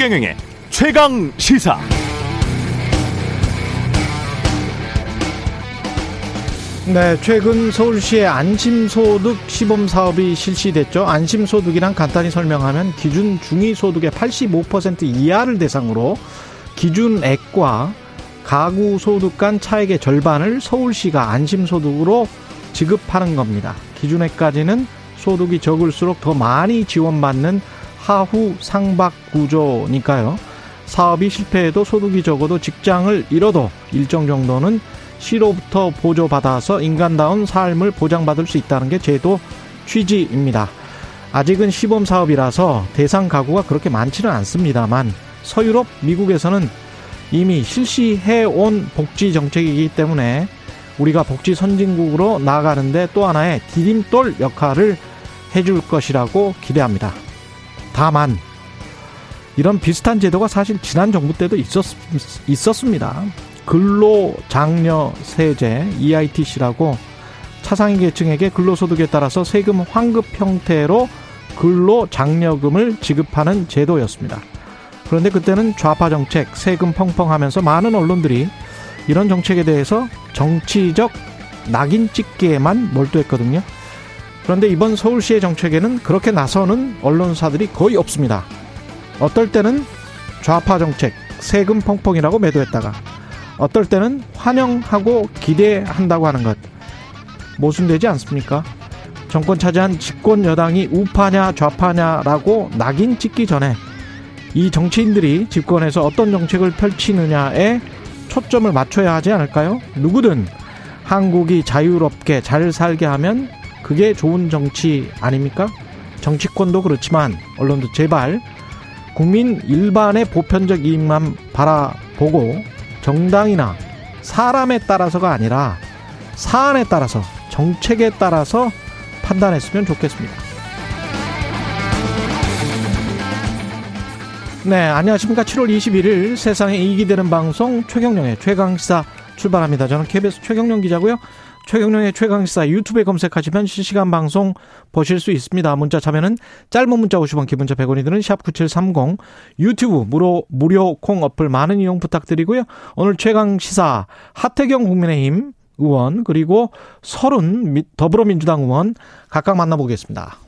최경영의 최강 시사. 네, 최근 서울시의 안심소득 시범 사업이 실시됐죠. 안심소득이란 간단히 설명하면 기준 중위소득의 85% 이하를 대상으로 기준액과 가구 소득 간 차액의 절반을 서울시가 안심소득으로 지급하는 겁니다. 기준액까지는 소득이 적을수록 더 많이 지원받는 하후 상박 구조니까요. 사업이 실패해도 소득이 적어도 직장을 잃어도 일정 정도는 시로부터 보조받아서 인간다운 삶을 보장받을 수 있다는 게 제도 취지입니다. 아직은 시범 사업이라서 대상 가구가 그렇게 많지는 않습니다만 서유럽, 미국에서는 이미 실시해 온 복지 정책이기 때문에 우리가 복지 선진국으로 나아가는데 또 하나의 디딤돌 역할을 해줄 것이라고 기대합니다. 다만 이런 비슷한 제도가 사실 지난 정부 때도 있었, 있었습니다. 근로장려세제 EITC라고 차상위 계층에게 근로소득에 따라서 세금 환급 형태로 근로장려금을 지급하는 제도였습니다. 그런데 그때는 좌파 정책, 세금 펑펑하면서 많은 언론들이 이런 정책에 대해서 정치적 낙인 찍기에만 몰두했거든요. 그런데 이번 서울시의 정책에는 그렇게 나서는 언론사들이 거의 없습니다. 어떨 때는 좌파 정책, 세금 펑펑이라고 매도했다가 어떨 때는 환영하고 기대한다고 하는 것 모순되지 않습니까? 정권 차지한 집권 여당이 우파냐 좌파냐라고 낙인 찍기 전에 이 정치인들이 집권에서 어떤 정책을 펼치느냐에 초점을 맞춰야 하지 않을까요? 누구든 한국이 자유롭게 잘 살게 하면 그게 좋은 정치 아닙니까? 정치권도 그렇지만 언론도 제발 국민 일반의 보편적 이익만 바라보고 정당이나 사람에 따라서가 아니라 사안에 따라서 정책에 따라서 판단했으면 좋겠습니다. 네, 안녕하십니까. 7월 21일 세상에 이익이 되는 방송 최경령의 최강시사 출발합니다. 저는 KBS 최경령 기자고요. 최경령의 최강시사 유튜브에 검색하시면 실시간 방송 보실 수 있습니다. 문자 참여는 짧은 문자 50원, 기본자 100원이 드는 샵9730 유튜브 무료 무료 콩 어플 많은 이용 부탁드리고요. 오늘 최강시사 하태경 국민의힘 의원 그리고 서른 더불어민주당 의원 각각 만나보겠습니다.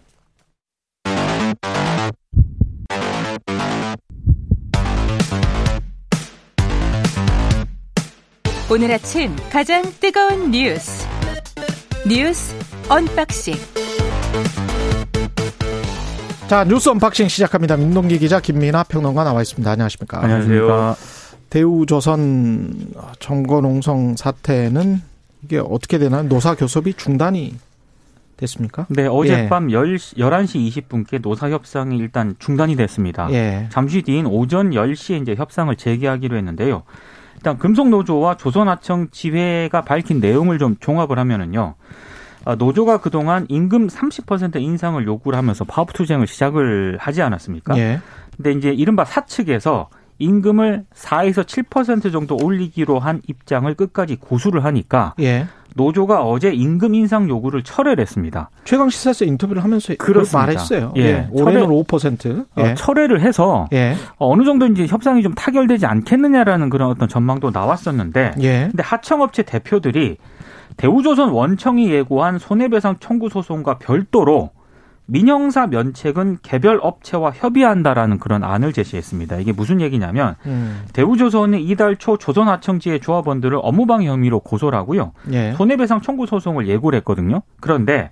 오늘 아침 가장 뜨거운 뉴스 뉴스 언박싱 자 뉴스 언박싱 시작합니다. 민동기 기자 김민아 평론가 나와 있습니다. 안녕하십니까? 안녕하세요. 대우조선 점거농성 사태는 이게 어떻게 되나요? 노사 교섭이 중단이 됐습니까? 네, 어젯밤 예. 11시 20분께 노사 협상이 일단 중단이 됐습니다. 예. 잠시 뒤인 오전 10시에 이제 협상을 재개하기로 했는데요. 일단 금속노조와 조선하청 지회가 밝힌 내용을 좀 종합을 하면은요. 아, 노조가 그동안 임금 30% 인상을 요구를 하면서 파업 투쟁을 시작을 하지 않았습니까? 예. 근데 이제 이른바 사측에서 임금을 4에서 7% 정도 올리기로 한 입장을 끝까지 고수를 하니까 예. 노조가 어제 임금 인상 요구를 철회를 했습니다. 최강 시사에서 인터뷰를 하면서 그렇습니다. 말했어요. 예. 예. 올해는 5%. 예. 어, 철회를 해서 예. 어느 정도 이제 협상이 좀 타결되지 않겠느냐라는 그런 어떤 전망도 나왔었는데 예. 근데 하청업체 대표들이 대우조선 원청이 예고한 손해배상 청구 소송과 별도로 민영사 면책은 개별 업체와 협의한다라는 그런 안을 제시했습니다. 이게 무슨 얘기냐면 음. 대우조선이 이달 초 조선하청지의 조합원들을 업무방해 혐의로 고소를 하고요. 예. 손해배상 청구 소송을 예고를 했거든요. 그런데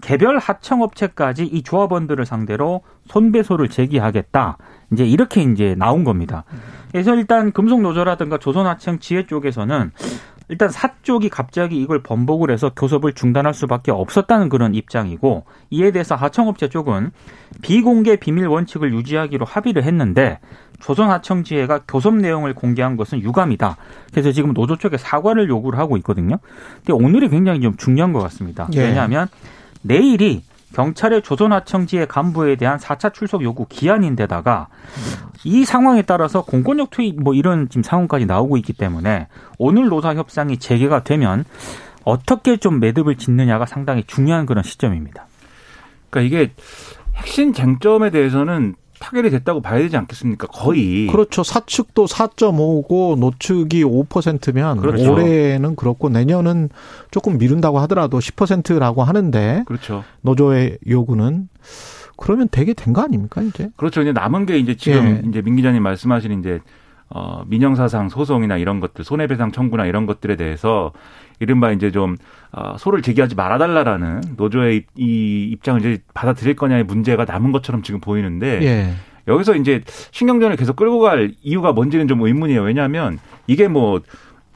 개별 하청업체까지 이 조합원들을 상대로 손배소를 제기하겠다. 이제 이렇게 이제 나온 겁니다. 그래서 일단 금속노조라든가 조선하청 지회 쪽에서는 일단 사쪽이 갑자기 이걸 번복을 해서 교섭을 중단할 수밖에 없었다는 그런 입장이고 이에 대해서 하청업체 쪽은 비공개 비밀 원칙을 유지하기로 합의를 했는데 조선하청지회가 교섭 내용을 공개한 것은 유감이다. 그래서 지금 노조 쪽에 사과를 요구를 하고 있거든요. 근데 오늘이 굉장히 좀 중요한 것 같습니다. 예. 왜냐하면 내일이 경찰의 조선하청지의 간부에 대한 4차 출석 요구 기한인데다가 이 상황에 따라서 공권력 투입 뭐 이런 지금 상황까지 나오고 있기 때문에 오늘 노사 협상이 재개가 되면 어떻게 좀 매듭을 짓느냐가 상당히 중요한 그런 시점입니다. 그러니까 이게 핵심 쟁점에 대해서는 타결이 됐다고 봐야 되지 않겠습니까? 거의. 그렇죠. 사측도 4.5고 노측이 5%면 그렇죠. 올해는 그렇고 내년은 조금 미룬다고 하더라도 10%라고 하는데 그렇죠. 노조의 요구는 그러면 되게 된 거 아닙니까 이제? 그렇죠. 이제 남은 게 이제 지금 예. 이제 민 기자님 말씀하신 이제 어 민영사상 소송이나 이런 것들 손해배상 청구나 이런 것들에 대해서 이른바 이제 좀 어, 소를 제기하지 말아달라라는 노조의 이 입장을 이제 받아들일 거냐의 문제가 남은 것처럼 지금 보이는데 예. 여기서 이제 신경전을 계속 끌고 갈 이유가 뭔지는 좀 의문이에요. 왜냐하면 이게 뭐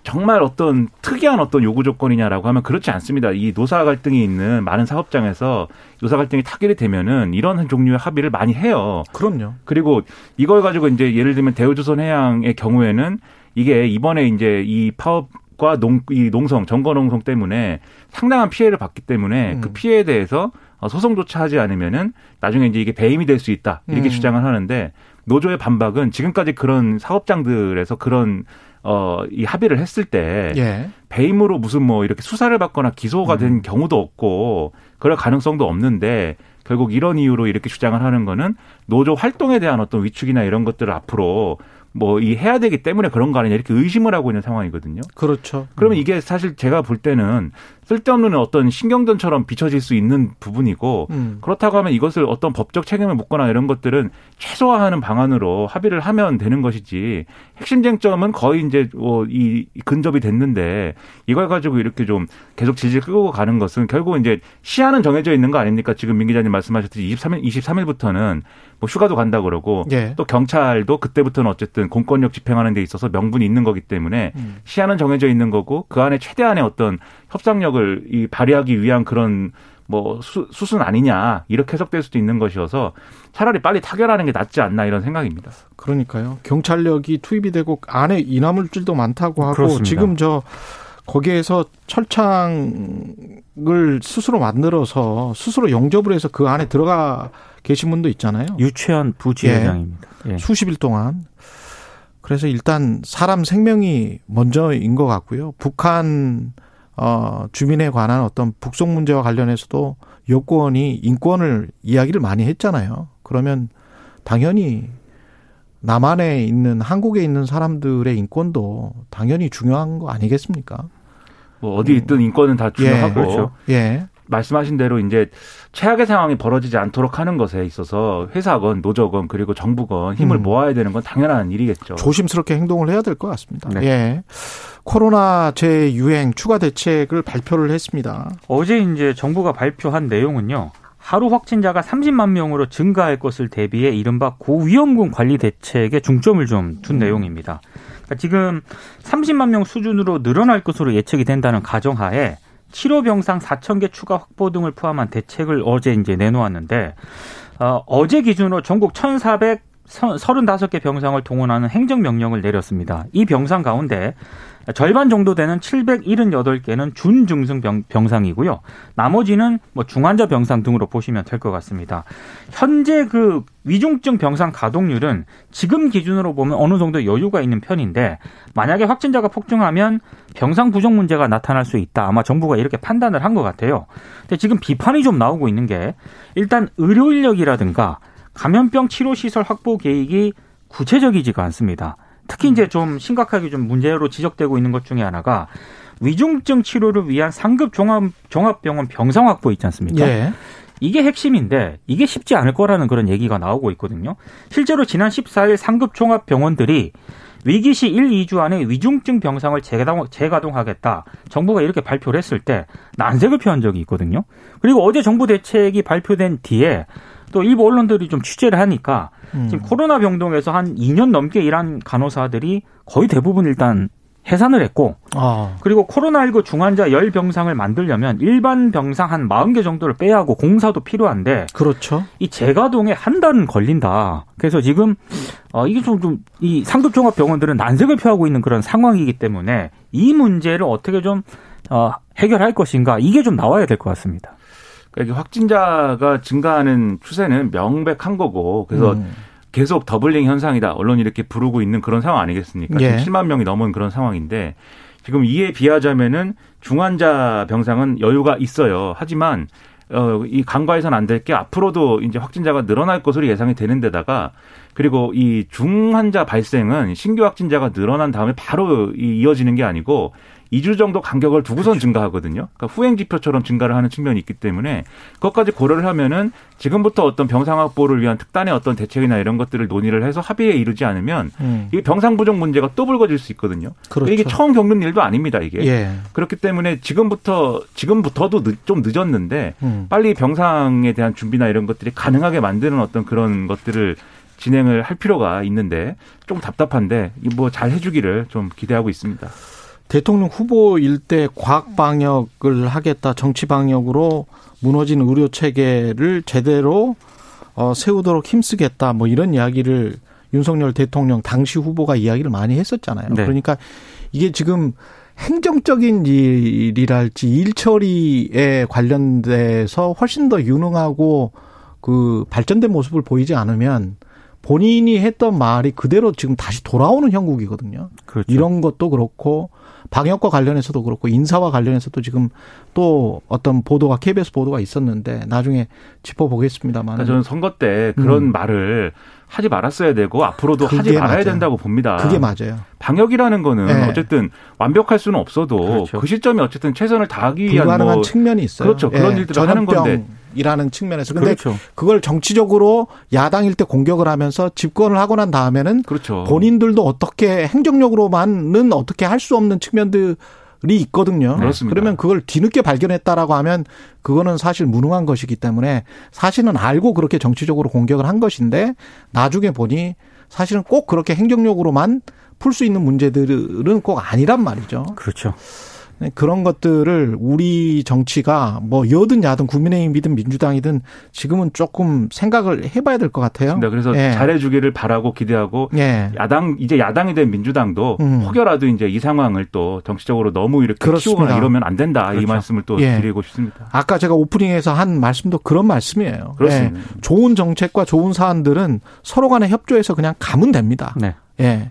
정말 어떤 특이한 어떤 요구 조건이냐라고 하면 그렇지 않습니다. 이 노사 갈등이 있는 많은 사업장에서 노사 갈등이 타결이 되면은 이런 종류의 합의를 많이 해요. 그럼요. 그리고 이걸 가지고 이제 예를 들면 대우조선해양의 경우에는 이게 이번에 이제 이 파업 과 농, 이 농성, 정거농성 때문에 상당한 피해를 받기 때문에 음. 그 피해에 대해서 소송조차 하지 않으면은 나중에 이제 이게 배임이 될 수 있다. 이렇게 음. 주장을 하는데 노조의 반박은 지금까지 그런 사업장들에서 그런 어, 이 합의를 했을 때 예. 배임으로 무슨 뭐 이렇게 수사를 받거나 기소가 된 음. 경우도 없고 그럴 가능성도 없는데 결국 이런 이유로 이렇게 주장을 하는 거는 노조 활동에 대한 어떤 위축이나 이런 것들을 앞으로 뭐 이 해야 되기 때문에 그런 거 아니냐 이렇게 의심을 하고 있는 상황이거든요. 그렇죠. 그러면 음. 이게 사실 제가 볼 때는 쓸데없는 어떤 신경전처럼 비춰질 수 있는 부분이고 음. 그렇다고 하면 이것을 어떤 법적 책임을 묻거나 이런 것들은 최소화하는 방안으로 합의를 하면 되는 것이지 핵심 쟁점은 거의 이제 뭐이 근접이 됐는데 이걸 가지고 이렇게 좀 계속 질질 끌고 가는 것은 결국 이제 시한은 정해져 있는 거 아닙니까? 지금 민 기자님 말씀하셨듯이 23일 23일부터는 뭐 휴가도 간다 그러고 예. 또 경찰도 그때부터는 어쨌든 공권력 집행하는 데 있어서 명분이 있는 거기 때문에 음. 시한은 정해져 있는 거고 그 안에 최대한의 어떤 협상력을 이 발휘하기 위한 그런 뭐 수, 수순 아니냐 이렇게 해석될 수도 있는 것이어서 차라리 빨리 타결하는 게 낫지 않나 이런 생각입니다. 그러니까요. 경찰력이 투입이 되고 안에 인화물질도 많다고 하고 그렇습니다. 지금 저 거기에서 철창을 스스로 만들어서 스스로 용접을 해서 그 안에 들어가 계신 분도 있잖아요. 유치원 부지회장입니다. 예. 예. 수십 일 동안. 그래서 일단 사람 생명이 먼저인 것 같고요. 북한 어, 주민에 관한 어떤 북송 문제와 관련해서도 여권이 인권을 이야기를 많이 했잖아요. 그러면 당연히 남한에 있는 한국에 있는 사람들의 인권도 당연히 중요한 거 아니겠습니까? 뭐 어디 있든 인권은 다 중요하고 예, 그렇죠. 예. 말씀하신 대로 이제 최악의 상황이 벌어지지 않도록 하는 것에 있어서 회사건 노조건 그리고 정부건 힘을 음. 모아야 되는 건 당연한 일이겠죠. 조심스럽게 행동을 해야 될 것 같습니다. 네. 예. 코로나 재유행 추가 대책을 발표를 했습니다. 어제 이제 정부가 발표한 내용은요. 하루 확진자가 30만 명으로 증가할 것을 대비해 이른바 고위험군 관리 대책에 중점을 좀둔 음. 내용입니다. 그러니까 지금 30만 명 수준으로 늘어날 것으로 예측이 된다는 가정하에 치료 병상 4천 개 추가 확보 등을 포함한 대책을 어제 이제 내놓았는데 어, 어제 기준으로 전국 1,400 35개 병상을 동원하는 행정명령을 내렸습니다. 이 병상 가운데 절반 정도 되는 778개는 준중증 병, 병상이고요. 나머지는 뭐 중환자 병상 등으로 보시면 될 것 같습니다. 현재 그 위중증 병상 가동률은 지금 기준으로 보면 어느 정도 여유가 있는 편인데 만약에 확진자가 폭증하면 병상 부족 문제가 나타날 수 있다. 아마 정부가 이렇게 판단을 한 것 같아요. 근데 지금 비판이 좀 나오고 있는 게 일단 의료 인력이라든가 감염병 치료 시설 확보 계획이 구체적이지가 않습니다. 특히 이제 좀 심각하게 좀 문제로 지적되고 있는 것 중에 하나가 위중증 치료를 위한 상급 종합 종합병원 병상 확보 있지 않습니까? 예. 이게 핵심인데 이게 쉽지 않을 거라는 그런 얘기가 나오고 있거든요. 실제로 지난 14일 상급 종합 병원들이 위기시 1, 2주 안에 위중증 병상을 재가동, 재가동하겠다. 정부가 이렇게 발표를 했을 때 난색을 표한 적이 있거든요. 그리고 어제 정부 대책이 발표된 뒤에 또 일부 언론들이 좀 취재를 하니까 음. 지금 코로나 병동에서 한 2년 넘게 일한 간호사들이 거의 대부분 일단 해산을 했고 아. 그리고 코로나19 중환자 열 병상을 만들려면 일반 병상 한 40개 정도를 빼야 하고 공사도 필요한데 그렇죠. 이 재가동에 한 달은 걸린다. 그래서 지금 어 이게 좀이 상급 종합 병원들은 난색을 표하고 있는 그런 상황이기 때문에 이 문제를 어떻게 좀 어, 해결할 것인가 이게 좀 나와야 될 것 같습니다. 그러니까 확진자가 증가하는 추세는 명백한 거고 그래서 음. 계속 더블링 현상이다. 언론이 이렇게 부르고 있는 그런 상황 아니겠습니까? 예. 지금 7만 명이 넘은 그런 상황인데 지금 이에 비하자면은 중환자 병상은 여유가 있어요. 하지만 어, 이 간과해서는 안될 게 앞으로도 이제 확진자가 늘어날 것으로 예상이 되는 데다가 그리고 이 중환자 발생은 신규 확진자가 늘어난 다음에 바로 이어지는 게 아니고 2주 정도 간격을 두고선 그렇죠. 증가하거든요. 그러니까 후행 지표처럼 증가를 하는 측면이 있기 때문에 그것까지 고려를 하면은 지금부터 어떤 병상 확보를 위한 특단의 어떤 대책이나 이런 것들을 논의를 해서 합의에 이르지 않으면 음. 이게 병상 부족 문제가 또 불거질 수 있거든요. 그렇죠. 이게 처음 겪는 일도 아닙니다. 이게 예. 그렇기 때문에 지금부터 지금부터도 늦, 좀 늦었는데 음. 빨리 병상에 대한 준비나 이런 것들이 가능하게 만드는 어떤 그런 것들을 진행을 할 필요가 있는데 좀 답답한데 뭐 잘 해주기를 좀 기대하고 있습니다. 대통령 후보일 때 과학 방역을 하겠다 정치 방역으로 무너진 의료 체계를 제대로 어, 세우도록 힘쓰겠다 뭐 이런 이야기를 윤석열 대통령 당시 후보가 이야기를 많이 했었잖아요. 네. 그러니까 이게 지금 행정적인 일이랄지 일 처리에 관련돼서 훨씬 더 유능하고 그 발전된 모습을 보이지 않으면 본인이 했던 말이 그대로 지금 다시 돌아오는 형국이거든요. 그렇죠. 이런 것도 그렇고 방역과 관련해서도 그렇고 인사와 관련해서도 지금 또 어떤 보도가 KBS 보도가 있었는데 나중에 짚어보겠습니다만. 그러니까 저는 선거 때 그런 음. 말을 하지 말았어야 되고 앞으로도 하지 말아야 맞아요. 된다고 봅니다. 그게 맞아요. 방역이라는 거는 네. 어쨌든 완벽할 수는 없어도 그렇죠. 그 시점에 어쨌든 최선을 다하기 위한 불가능한 뭐 측면이 있어요. 그렇죠. 그런 네. 일들을 하는 건데 이라는 측면에서 근데 그렇죠. 그걸 정치적으로 야당일 때 공격을 하면서 집권을 하고 난 다음에는 그렇죠. 본인들도 어떻게 행정력으로만은 어떻게 할 수 없는 측면들 이 있거든요. 그렇습니다. 그러면 그걸 뒤늦게 발견했다라고 하면 그거는 사실 무능한 것이기 때문에 사실은 알고 그렇게 정치적으로 공격을 한 것인데 나중에 보니 사실은 꼭 그렇게 행정력으로만 풀 수 있는 문제들은 꼭 아니란 말이죠. 그렇죠. 네, 그런 것들을 우리 정치가 뭐 여든 야든 국민의힘이든 민주당이든 지금은 조금 생각을 해봐야 될 것 같아요. 네, 그래서 예. 잘해주기를 바라고 기대하고 예. 야당 이제 야당이 된 민주당도 음. 혹여라도 이제 이 상황을 또 정치적으로 너무 이렇게 그렇습니다. 키우거나 이러면 안 된다 그렇죠. 이 말씀을 또 예. 드리고 싶습니다. 아까 제가 오프닝에서 한 말씀도 그런 말씀이에요. 그렇습니다. 예. 좋은 정책과 좋은 사안들은 서로 간에 협조해서 그냥 가면 됩니다. 네. 예.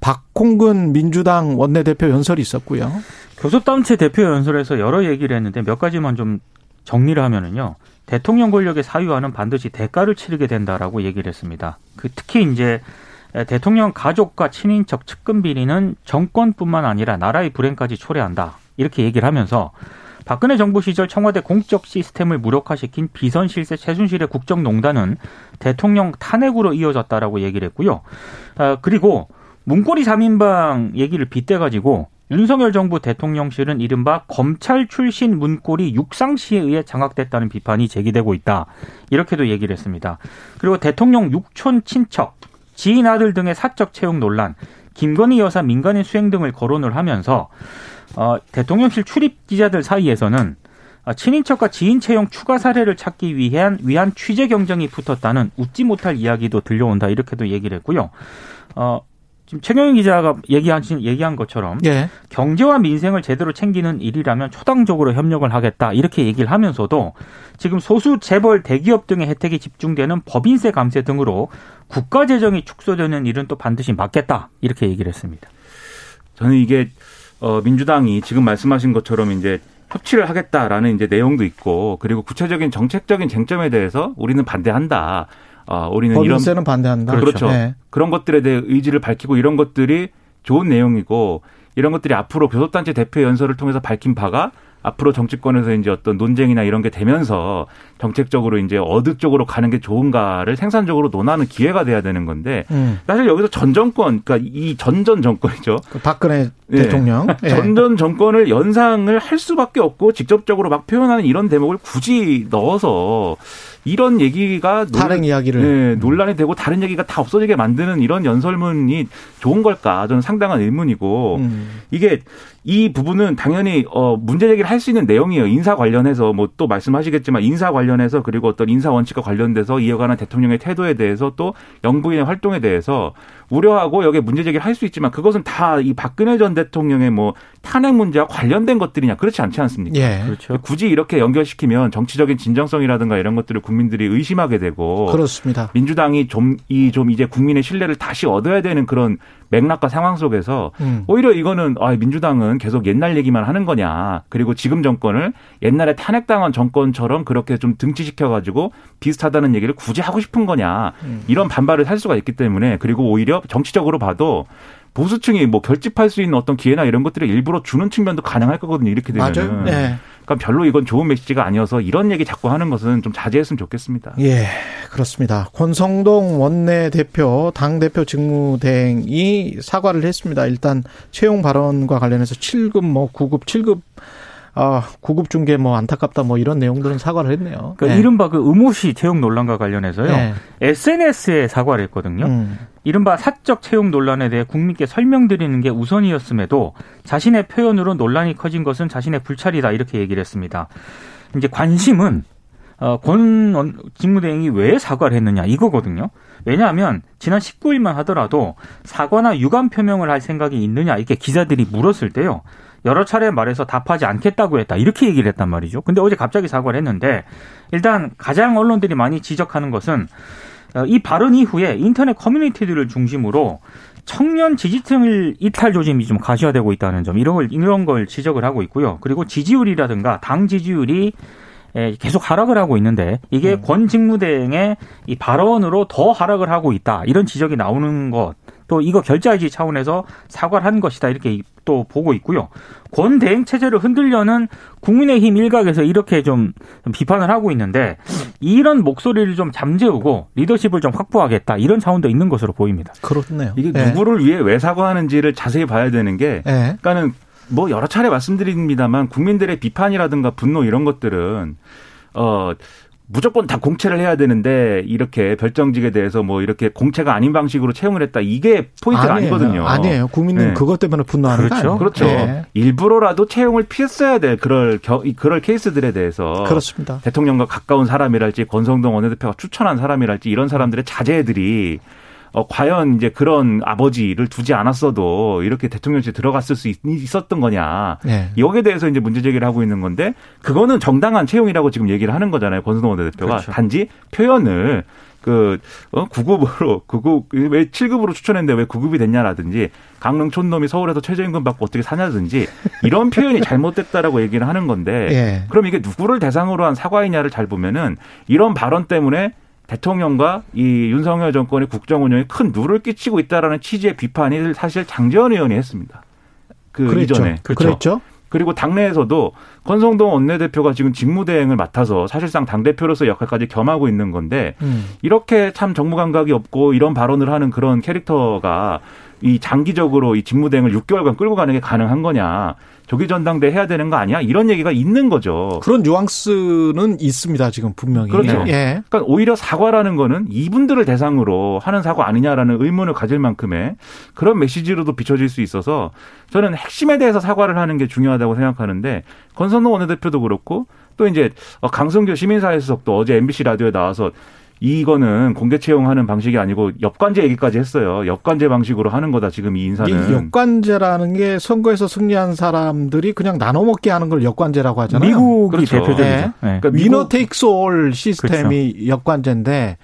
박홍근 민주당 원내대표 연설이 있었고요. 교섭단체 대표 연설에서 여러 얘기를 했는데 몇 가지만 좀 정리를 하면은요. 대통령 권력의 사유화는 반드시 대가를 치르게 된다라고 얘기를 했습니다. 그 특히 이제 대통령 가족과 친인척 측근 비리는 정권뿐만 아니라 나라의 불행까지 초래한다. 이렇게 얘기를 하면서 박근혜 정부 시절 청와대 공적 시스템을 무력화시킨 비선 실세 최순실의 국정농단은 대통령 탄핵으로 이어졌다라고 얘기를 했고요. 아, 그리고 문고리 3인방 얘기를 빗대가지고 윤석열 정부 대통령실은 이른바 검찰 출신 문고리 육상시에 의해 장악됐다는 비판이 제기되고 있다. 이렇게도 얘기를 했습니다. 그리고 대통령 육촌 친척, 지인 아들 등의 사적 채용 논란, 김건희 여사 민간인 수행 등을 거론을 하면서 어, 대통령실 출입 기자들 사이에서는 친인척과 지인 채용 추가 사례를 찾기 위한 위한 취재 경쟁이 붙었다는 웃지 못할 이야기도 들려온다 이렇게도 얘기를 했고요. 어, 지금 최경영 기자가 얘기한 얘기한 것처럼 예. 경제와 민생을 제대로 챙기는 일이라면 초당적으로 협력을 하겠다 이렇게 얘기를 하면서도 지금 소수 재벌 대기업 등의 혜택이 집중되는 법인세 감세 등으로 국가 재정이 축소되는 일은 또 반드시 막겠다 이렇게 얘기를 했습니다. 저는 이게 어 민주당이 지금 말씀하신 것처럼 이제 협치를 하겠다라는 이제 내용도 있고 그리고 구체적인 정책적인 쟁점에 대해서 우리는 반대한다. 아, 우리는 법인세는 이런 반대한다. 그렇죠. 네. 그런 것들에 대해 의지를 밝히고 이런 것들이 좋은 내용이고 이런 것들이 앞으로 교섭단체 대표 연설을 통해서 밝힌 바가 앞으로 정치권에서 이제 어떤 논쟁이나 이런 게 되면서 정책적으로 이제 어느 쪽으로 가는 게 좋은가를 생산적으로 논하는 기회가 돼야 되는 건데 음. 사실 여기서 전 정권 그러니까 이 전전 정권이죠. 그 박근혜 네. 대통령 예. 전전 정권을 연상을 할 수밖에 없고 직접적으로 막 표현하는 이런 대목을 굳이 넣어서 이런 얘기가 다른 논, 이야기를 네, 논란이 되고 다른 얘기가 다 없어지게 만드는 이런 연설문이 좋은 걸까? 저는 상당한 의문이고 음. 이게 이 부분은 당연히 어 문제 제기를 할 수 있는 내용이에요. 인사 관련해서 뭐 또 말씀하시겠지만 인사 관련 해서 그리고 어떤 인사 원칙과 관련돼서 이어가는 대통령의 태도에 대해서 또 영부인의 활동에 대해서 우려하고 여기에 문제 제기를 할 수 있지만 그것은 다 이 박근혜 전 대통령의 뭐 탄핵 문제와 관련된 것들이냐 그렇지 않지 않습니까? 예. 그렇죠. 굳이 이렇게 연결시키면 정치적인 진정성이라든가 이런 것들을 국민들이 의심하게 되고 그렇습니다. 민주당이 좀 이좀 좀 이제 국민의 신뢰를 다시 얻어야 되는 그런 맥락과 상황 속에서 음. 오히려 이거는 아, 민주당은 계속 옛날 얘기만 하는 거냐. 그리고 지금 정권을 옛날에 탄핵당한 정권처럼 그렇게 좀 등치시켜 가지고 비슷하다는 얘기를 굳이 하고 싶은 거냐. 음. 이런 반발을 할 수가 있기 때문에 그리고 오히려 정치적으로 봐도 보수층이 뭐 결집할 수 있는 어떤 기회나 이런 것들을 일부러 주는 측면도 가능할 거거든요. 이렇게 되면. 맞아요. 네. 그러니까 별로 이건 좋은 메시지가 아니어서 이런 얘기 자꾸 하는 것은 좀 자제했으면 좋겠습니다. 예, 그렇습니다. 권성동 원내 대표 당 대표 직무대행이 사과를 했습니다. 일단 채용 발언과 관련해서 7급 뭐 9급 7급 아, 구급 중계 뭐 안타깝다 뭐 이런 내용들은 사과를 했네요. 그러니까 네. 이른바 그 의무시 채용 논란과 관련해서요. 네. SNS에 사과를 했거든요. 음. 이른바 사적 채용 논란에 대해 국민께 설명드리는 게 우선이었음에도 자신의 표현으로 논란이 커진 것은 자신의 불찰이다 이렇게 얘기를 했습니다. 이제 관심은 어, 권 직무대행이 왜 사과를 했느냐 이거거든요. 왜냐하면 지난 19일만 하더라도 사과나 유감 표명을 할 생각이 있느냐 이렇게 기자들이 물었을 때요. 여러 차례 말해서 답하지 않겠다고 했다. 이렇게 얘기를 했단 말이죠. 근데 어제 갑자기 사과를 했는데 일단 가장 언론들이 많이 지적하는 것은 어, 이 발언 이후에 인터넷 커뮤니티들을 중심으로 청년 지지층을 이탈 조짐이 좀 가시화되고 있다는 점 이런 걸 이런 걸 지적을 하고 있고요. 그리고 지지율이라든가 당 지지율이 계속 하락을 하고 있는데 이게 음. 권 직무대행의 이 발언으로 더 하락을 하고 있다 이런 지적이 나오는 것 또 이거 결자해지 차원에서 사과를 한 것이다 이렇게 또 보고 있고요. 권 대행 체제를 흔들려는 국민의힘 일각에서 이렇게 좀 비판을 하고 있는데 이런 목소리를 좀 잠재우고 리더십을 좀 확보하겠다 이런 차원도 있는 것으로 보입니다. 그렇네요. 이게 네. 누구를 위해 왜 사과하는지를 자세히 봐야 되는 게 네. 그러니까는 뭐 여러 차례 말씀드립니다만 국민들의 비판이라든가 분노 이런 것들은 어 무조건 다 공채를 해야 되는데 이렇게 별정직에 대해서 뭐 이렇게 공채가 아닌 방식으로 채용을 했다 이게 포인트가 아니에요. 아니거든요. 아니에요. 국민은 네. 그것 때문에 분노하는 그렇죠. 그렇죠. 네. 일부러라도 채용을 피했어야 될 그럴 겨, 그럴 케이스들에 대해서 그렇습니다. 대통령과 가까운 사람이랄지 권성동 원내대표가 추천한 사람이랄지 이런 사람들의 자제들이 어, 과연 이제 그런 아버지를 두지 않았어도 이렇게 대통령실에 들어갔을 수 있, 었던 거냐. 네. 여기에 대해서 이제 문제 제기를 하고 있는 건데 그거는 정당한 채용이라고 지금 얘기를 하는 거잖아요. 권순동 원내대표가. 그렇죠. 단지 표현을 그, 어, 9급으로, 9급, 왜 7급으로 추천했는데 왜 9급이 됐냐라든지, 강릉 촌놈이 서울에서 최저임금 받고 어떻게 사냐든지, 이런 표현이 잘못됐다라고 얘기를 하는 건데, 예. 그럼 이게 누구를 대상으로 한 사과이냐를 잘 보면은, 이런 발언 때문에 대통령과 이 윤석열 정권의 국정 운영에 큰 누를 끼치고 있다라는 취지의 비판이 사실 장재원 의원이 했습니다. 그 그랬죠. 이전에 그렇죠. 그랬죠. 그리고 당내에서도 권성동 원내대표가 지금 직무대행을 맡아서 사실상 당대표로서 역할까지 겸하고 있는 건데 음. 이렇게 참 정무 감각이 없고 이런 발언을 하는 그런 캐릭터가 이 장기적으로 이 직무대행을 6개월간 끌고 가는 게 가능한 거냐. 조기 전당대 해야 되는 거 아니야? 이런 얘기가 있는 거죠. 그런 뉘앙스는 있습니다. 지금 분명히. 그렇죠. 예. 그러니까 오히려 사과라는 거는 이분들을 대상으로 하는 사과 아니냐라는 의문을 가질 만큼의 그런 메시지로도 비춰질 수 있어서 저는 핵심에 대해서 사과를 하는 게 중요하다고 생각하는데 권선동 원내대표도 그렇고 또 이제 강성규 시민사회 수석도 어제 MBC 라디오에 나와서 이거는 공개 채용하는 방식이 아니고 역관제 얘기까지 했어요. 역관제 방식으로 하는 거다 지금 이 인사는. 역관제라는 게 선거에서 승리한 사람들이 그냥 나눠 먹게 하는 걸 역관제라고 하잖아요. 미국이 그렇죠. 대표적이죠. 네. 네. 그러니까 위너 테이크스 올 시스템이 그렇죠. 역관제인데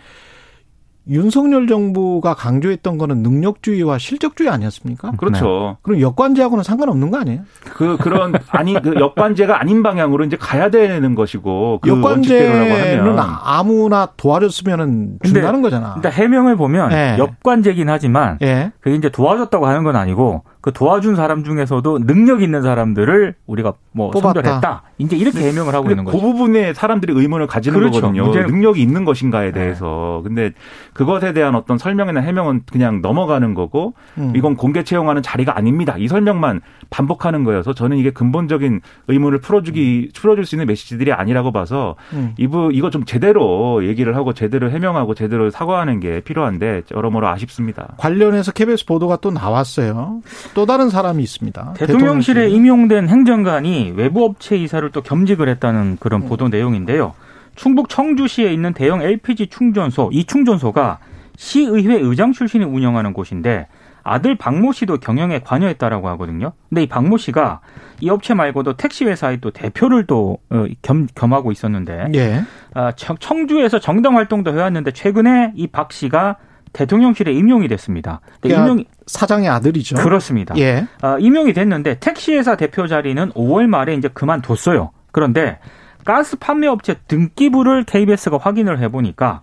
윤석열 정부가 강조했던 거는 능력주의와 실적주의 아니었습니까? 그렇죠. 네. 그럼 역관제하고는 상관없는 거 아니에요? 그 그런 아니 그 역관제가 아닌 방향으로 이제 가야 되는 것이고 그 역관제는 아무나 도와줬으면은 준다는 거잖아. 일단 해명을 보면 네. 역관제긴 하지만 네. 그게 이제 도와줬다고 하는 건 아니고 그 도와준 사람 중에서도 능력 있는 사람들을 우리가 뭐 뽑았다. 선별했다. 이제 이렇게 해명을 하고 있는 그 거죠. 그 부분에 사람들이 의문을 가지는 그렇죠. 거거든요. 능력이 있는 것인가에 네. 대해서. 네. 근데 그것에 대한 어떤 설명이나 해명은 그냥 넘어가는 거고 음. 이건 공개 채용하는 자리가 아닙니다. 이 설명만 반복하는 거여서 저는 이게 근본적인 의문을 풀어주기 음. 풀어줄 수 있는 메시지들이 아니라고 봐서 음. 이부 이거 좀 제대로 얘기를 하고 제대로 해명하고 제대로 사과하는 게 필요한데 여러모로 아쉽습니다. 관련해서 KBS 보도가 또 나왔어요. 또 다른 사람이 있습니다. 대통령실에 임용된 행정관이 외부 업체 이사를 또 겸직을 했다는 그런 음. 보도 내용인데요. 충북 청주시에 있는 대형 LPG 충전소, 이 충전소가 시의회 의장 출신이 운영하는 곳인데 아들 박모 씨도 경영에 관여했다라고 하거든요. 근데 이 박모 씨가 이 업체 말고도 택시 회사의 또 대표를 또 어, 겸, 겸하고 있었는데 예. 아, 청주에서 정당 활동도 해왔는데 최근에 이 박 씨가 대통령실에 임용이 됐습니다. 그러니까 임용 사장의 아들이죠. 그렇습니다. 예. 어, 임용이 됐는데 택시회사 대표 자리는 5월 말에 이제 그만뒀어요. 그런데 가스 판매업체 등기부를 KBS가 확인을 해보니까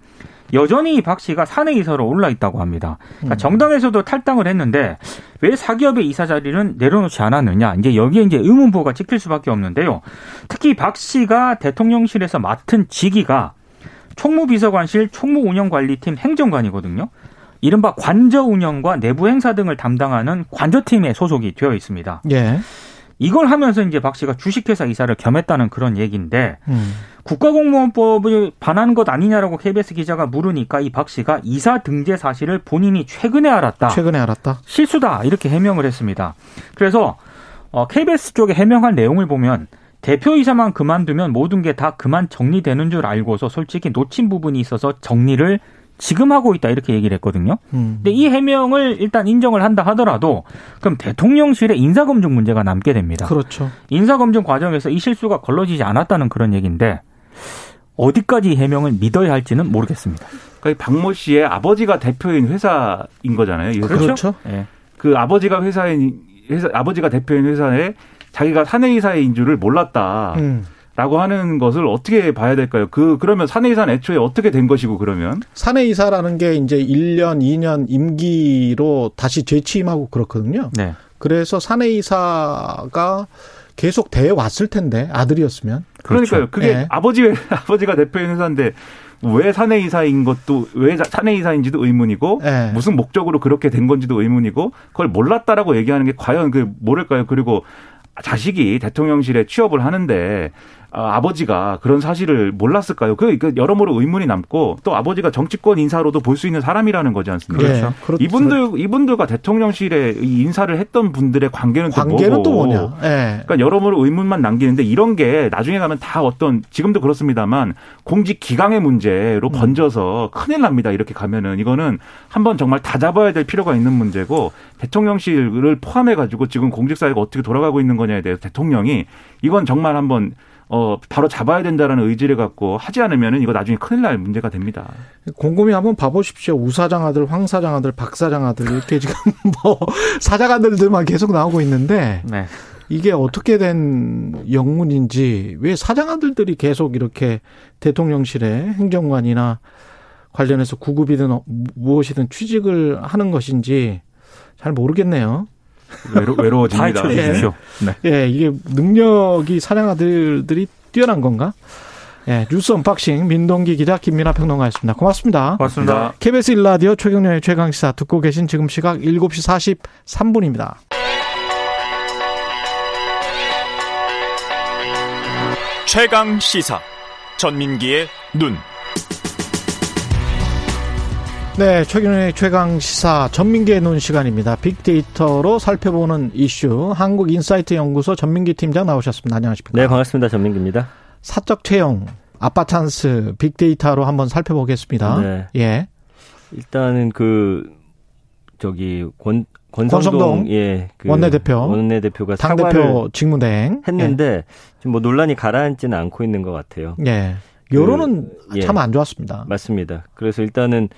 여전히 박 씨가 사내 이사로 올라 있다고 합니다. 그러니까 음. 정당에서도 탈당을 했는데 왜 사기업의 이사 자리는 내려놓지 않았느냐. 이제 여기에 이제 의문부가 찍힐 수밖에 없는데요. 특히 박 씨가 대통령실에서 맡은 직위가 총무비서관실 총무운영관리팀 행정관이거든요. 이른바 관저 운영과 내부 행사 등을 담당하는 관저팀에 소속이 되어 있습니다. 예. 이걸 하면서 이제 박 씨가 주식회사 이사를 겸했다는 그런 얘기인데 음. 국가공무원법을 반하는 것 아니냐라고 KBS 기자가 물으니까 이 박 씨가 이사 등재 사실을 본인이 최근에 알았다. 최근에 알았다. 실수다 이렇게 해명을 했습니다. 그래서 어, KBS 쪽에 해명한 내용을 보면 대표이사만 그만두면 모든 게 다 그만 정리되는 줄 알고서 솔직히 놓친 부분이 있어서 정리를 지금 하고 있다 이렇게 얘기를 했거든요. 음. 근데 이 해명을 일단 인정을 한다 하더라도 그럼 대통령실의 인사검증 문제가 남게 됩니다. 그렇죠. 인사검증 과정에서 이 실수가 걸러지지 않았다는 그런 얘기인데 어디까지 해명을 믿어야 할지는 모르겠습니다. 그러니까 박모 씨의 아버지가 대표인 회사인 거잖아요. 그렇죠. 네. 그 아버지가 회사인 회사 아버지가 대표인 회사에 자기가 사내이사인 줄을 몰랐다. 음. 라고 하는 것을 어떻게 봐야 될까요? 그, 그러면 사내 이사는 애초에 어떻게 된 것이고, 그러면? 사내 이사라는 게 이제 1년, 2년 임기로 다시 재취임하고 그렇거든요. 네. 그래서 사내 이사가 계속 돼 왔을 텐데, 아들이었으면. 그러니까요. 그렇죠. 그게 네. 아버지, 아버지가 대표인 회사인데, 왜 사내 이사인 것도 왜 사내 이사인지도 의문이고 네. 무슨 목적으로 그렇게 된 건지도 의문이고 그걸 몰랐다라고 얘기하는 게 과연 그 뭐랄까요 그리고 자식이 대통령실에 취업을 하는데 아, 아버지가 그런 사실을 몰랐을까요? 그, 그 여러모로 의문이 남고 또 아버지가 정치권 인사로도 볼 수 있는 사람이라는 거지 않습니까? 그렇죠. 그렇죠. 이분들 이분들과 대통령실에 인사를 했던 분들의 관계는, 관계는 또, 뭐고? 또 뭐냐? 네. 그러니까 여러모로 의문만 남기는데 이런 게 나중에 가면 다 어떤 지금도 그렇습니다만 공직 기강의 문제로 음. 번져서 큰일 납니다. 이렇게 가면은 이거는 한번 정말 다 잡아야 될 필요가 있는 문제고 대통령실을 포함해 가지고 지금 공직 사회가 어떻게 돌아가고 있는 거냐에 대해서 대통령이 이건 정말 한번 어, 바로 잡아야 된다라는 의지를 갖고 하지 않으면 이거 나중에 큰일 날 문제가 됩니다. 곰곰이 한번 봐보십시오. 우사장 아들, 황사장 아들, 박사장 아들 이렇게 지금 뭐 사장 아들들만 계속 나오고 있는데 네. 이게 어떻게 된 영문인지 왜 사장 아들들이 계속 이렇게 대통령실에 행정관이나 관련해서 구급이든 무엇이든 취직을 하는 것인지 잘 모르겠네요. 외로, 외로워집니다. 예. 네. 예, 이게 능력이 사냥 아들들이 뛰어난 건가? 예, 뉴스 unboxing 민동기 기자 김민아 평론가였습니다. 고맙습니다. 고맙습니다. KBS 1라디오 최경영의 최강시사 듣고 계신 지금 시각 7시 43분입니다. 최강시사 전민기의 눈. 네, 최경영의 최강시사 전민기의 눈 시간입니다. 빅데이터로 살펴보는 이슈 한국 인사이트 연구소 전민기 팀장 나오셨습니다. 안녕하십니까? 네, 반갑습니다. 전민기입니다. 사적 채용 아빠 찬스 빅데이터로 한번 살펴보겠습니다. 네. 예. 일단은 그 저기 권 권성동, 권성동 예, 그 원내대표 원내대표가 당대표 직무대행 했는데 예. 지금 뭐 논란이 가라앉지는 않고 있는 것 같아요. 예. 여론은 그, 예. 참안 좋았습니다. 맞습니다. 그래서 일단은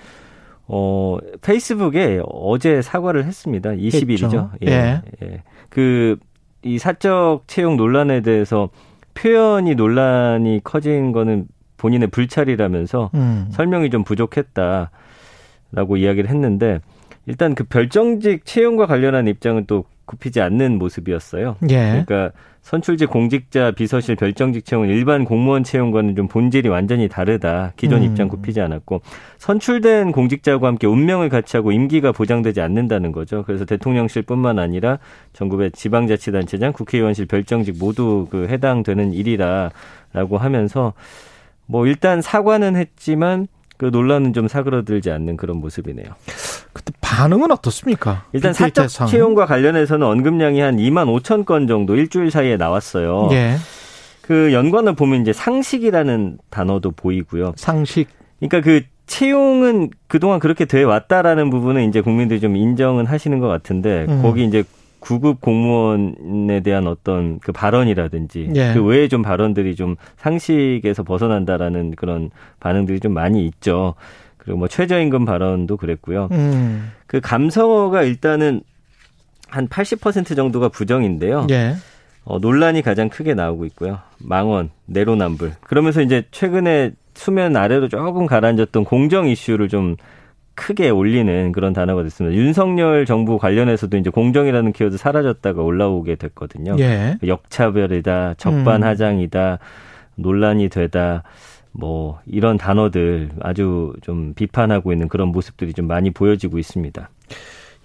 어, 페이스북에 어제 사과를 했습니다. 20일이죠. 예. 예. 예. 그, 이 사적 채용 논란에 대해서 표현이 논란이 커진 거는 본인의 불찰이라면서 음. 설명이 좀 부족했다라고 이야기를 했는데 일단 그 별정직 채용과 관련한 입장은 또 굽히지 않는 모습이었어요. 예. 그러니까 선출직 공직자 비서실 별정직 채용은 일반 공무원 채용과는 좀 본질이 완전히 다르다. 기존 음. 입장 굽히지 않았고 선출된 공직자와 함께 운명을 같이 하고 임기가 보장되지 않는다는 거죠. 그래서 대통령실뿐만 아니라 전국의 지방자치단체장, 국회의원실 별정직 모두 그 해당되는 일이다라고 하면서 뭐 일단 사과는 했지만 그 논란은 좀 사그러들지 않는 그런 모습이네요. 그때 반응은 어떻습니까? 일단 사적 채용과 관련해서는 언급량이 한 2만 5천 건 정도 일주일 사이에 나왔어요. 예. 그 연관을 보면 이제 상식이라는 단어도 보이고요. 상식. 그러니까 그 채용은 그동안 그렇게 돼 왔다라는 부분은 이제 국민들이 좀 인정은 하시는 것 같은데 음. 거기 이제 구급 공무원에 대한 어떤 그 발언이라든지 예. 그 외에 좀 발언들이 좀 상식에서 벗어난다라는 그런 반응들이 좀 많이 있죠. 그리고 뭐 최저임금 발언도 그랬고요. 음. 그 감성어가 일단은 한 80% 정도가 부정인데요. 예. 어, 논란이 가장 크게 나오고 있고요. 망원, 내로남불. 그러면서 이제 최근에 수면 아래로 조금 가라앉았던 공정 이슈를 좀 크게 올리는 그런 단어가 됐습니다. 윤석열 정부 관련해서도 이제 공정이라는 키워드 사라졌다가 올라오게 됐거든요. 예. 역차별이다, 적반하장이다, 음. 논란이 되다. 뭐 이런 단어들 아주 좀 비판하고 있는 그런 모습들이 좀 많이 보여지고 있습니다.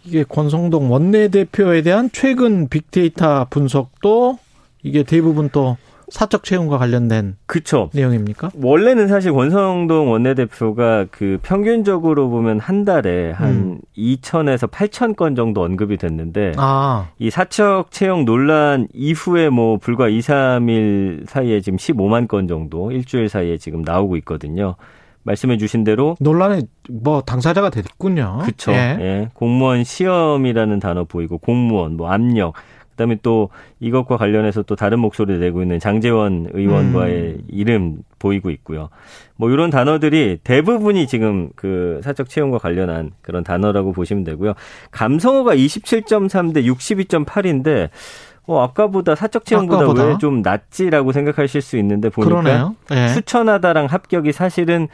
이게 권성동 원내대표에 대한 최근 빅데이터 분석도 이게 대부분 또 사적 채용과 관련된 그쵸. 내용입니까? 원래는 사실 권성동 원내대표가 그 평균적으로 보면 한 달에 한 음. 2천에서 8천 건 정도 언급이 됐는데 아. 이 사적 채용 논란 이후에 뭐 불과 2, 3일 사이에 지금 15만 건 정도 일주일 사이에 지금 나오고 있거든요. 말씀해 주신 대로 논란에 뭐 당사자가 됐군요. 그렇죠. 예. 예. 공무원 시험이라는 단어 보이고 공무원 뭐 압력 그다음에 또 이것과 관련해서 또 다른 목소리를 내고 있는 장재원 의원과의 음. 이름 보이고 있고요. 뭐 이런 단어들이 대부분이 지금 그 사적 채용과 관련한 그런 단어라고 보시면 되고요. 감성어가 27.3 대 62.8인데 어, 아까보다 사적 채용보다 왜 좀 낮지라고 생각하실 수 있는데 보니까 네. 추천하다랑 합격이 사실은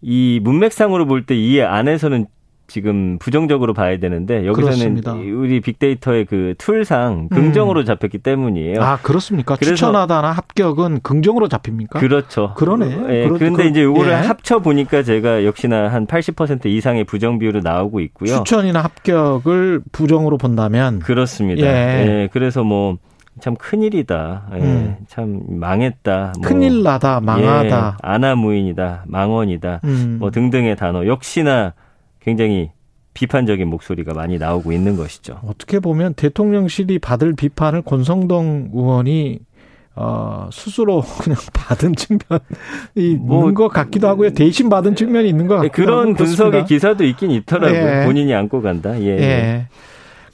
이 문맥상으로 볼 때 이 안에서는 지금 부정적으로 봐야 되는데 여기서는 그렇습니다. 우리 빅데이터의 그 툴상 긍정으로 음. 잡혔기 때문이에요. 아 그렇습니까? 추천하다나 합격은 긍정으로 잡힙니까? 그렇죠. 그러네. 예, 그런데 이제 이거를 예. 합쳐 보니까 제가 역시나 한 80% 이상의 부정 비율로 나오고 있고요. 추천이나 합격을 부정으로 본다면 그렇습니다. 예. 예 그래서 뭐. 참 큰일이다. 예, 음. 참 망했다. 뭐, 큰일 나다, 망하다. 예, 아나무인이다, 망언이다. 음. 뭐 등등의 단어 역시나 굉장히 비판적인 목소리가 많이 나오고 있는 것이죠. 어떻게 보면 대통령실이 받을 비판을 권성동 의원이 어, 스스로 그냥 받은 측면이 뭐, 있는 것 같기도 하고요. 대신 받은 측면이 있는 것 같기도 그런 하고. 그런 분석의 기사도 있긴 있더라고요. 예. 본인이 안고 간다. 예. 예.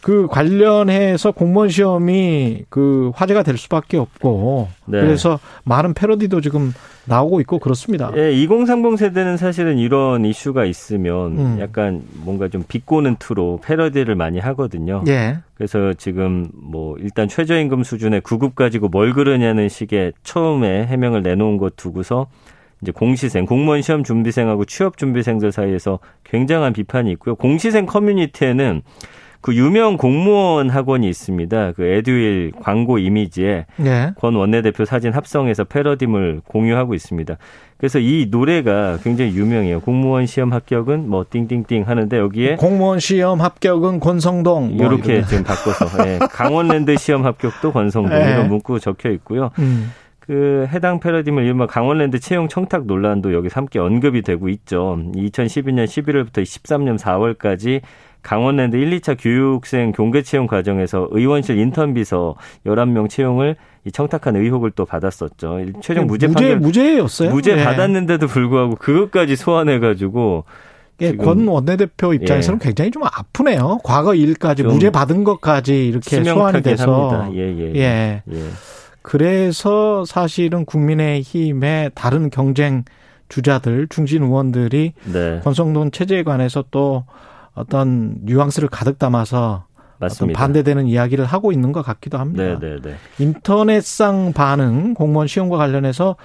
그 관련해서 공무원 시험이 그 화제가 될 수밖에 없고 네. 그래서 많은 패러디도 지금 나오고 있고 그렇습니다. 예, 2030 세대는 사실은 이런 이슈가 있으면 음. 약간 뭔가 좀 비꼬는 투로 패러디를 많이 하거든요. 예. 그래서 지금 뭐 일단 최저임금 수준의 구급 가지고 뭘 그러냐는 식의 처음에 해명을 내놓은 것 두고서 이제 공시생, 공무원 시험 준비생하고 취업 준비생들 사이에서 굉장한 비판이 있고요. 공시생 커뮤니티에는 그 유명 공무원 학원이 있습니다. 그 에듀윌 광고 이미지에 네. 권 원내대표 사진 합성해서 패러디물 공유하고 있습니다. 그래서 이 노래가 굉장히 유명해요. 공무원 시험 합격은 뭐 띵띵띵 하는데 여기에 공무원 시험 합격은 권성동 뭐 이렇게 이런. 지금 바꿔서 네. 강원랜드 시험 합격도 권성동 네. 이런 문구 적혀 있고요. 음. 그 해당 패러디물 이른바 강원랜드 채용 청탁 논란도 여기 함께 언급이 되고 있죠. 2012년 11월부터 13년 4월까지 강원랜드 1, 2차 교육생 경계 채용 과정에서 의원실 인턴 비서 11명 채용을 이 청탁한 의혹을 또 받았었죠. 최종 무죄, 무죄 판결 무죄였어요. 무죄 네. 받았는데도 불구하고 그것까지 소환해 가지고 예, 권 원내대표 입장에서는 예. 굉장히 좀 아프네요. 과거 일까지 무죄 받은 것까지 이렇게 소환이 돼서 예, 예, 예. 예. 그래서 사실은 국민의힘의 다른 경쟁 주자들 중진 의원들이 네. 권성동 체제에 관해서 또 어떤 뉘앙스를 가득 담아서 어떤 반대되는 이야기를 하고 있는 것 같기도 합니다. 네, 네, 네. 인터넷상 반응 공무원 시험과 관련해서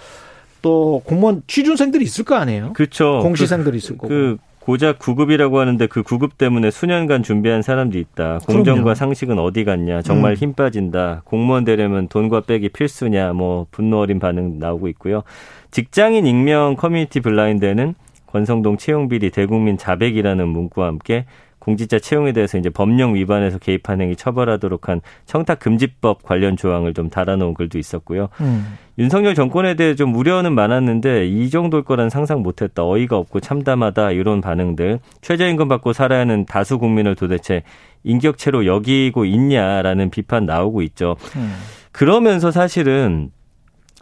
또 공무원 취준생들이 있을 거 아니에요? 그렇죠. 공시생들이 있을 거고. 그 고작 구급이라고 하는데 그 구급 때문에 수년간 준비한 사람도 있다. 공정과 그럼요. 상식은 어디 갔냐. 정말 음. 힘 빠진다. 공무원 되려면 돈과 백이 필수냐. 뭐 분노 어린 반응 나오고 있고요. 직장인 익명 커뮤니티 블라인드에는 권성동 채용 비리 대국민 자백이라는 문구와 함께 공직자 채용에 대해서 이제 법령 위반에서 개입한 행위 처벌하도록 한 청탁 금지법 관련 조항을 좀 달아놓은 글도 있었고요. 음. 윤석열 정권에 대해 좀 우려는 많았는데 이 정도일 거란 상상 못했다. 어이가 없고 참담하다 이런 반응들. 최저임금 받고 살아야 하는 다수 국민을 도대체 인격체로 여기고 있냐라는 비판 나오고 있죠. 음. 그러면서 사실은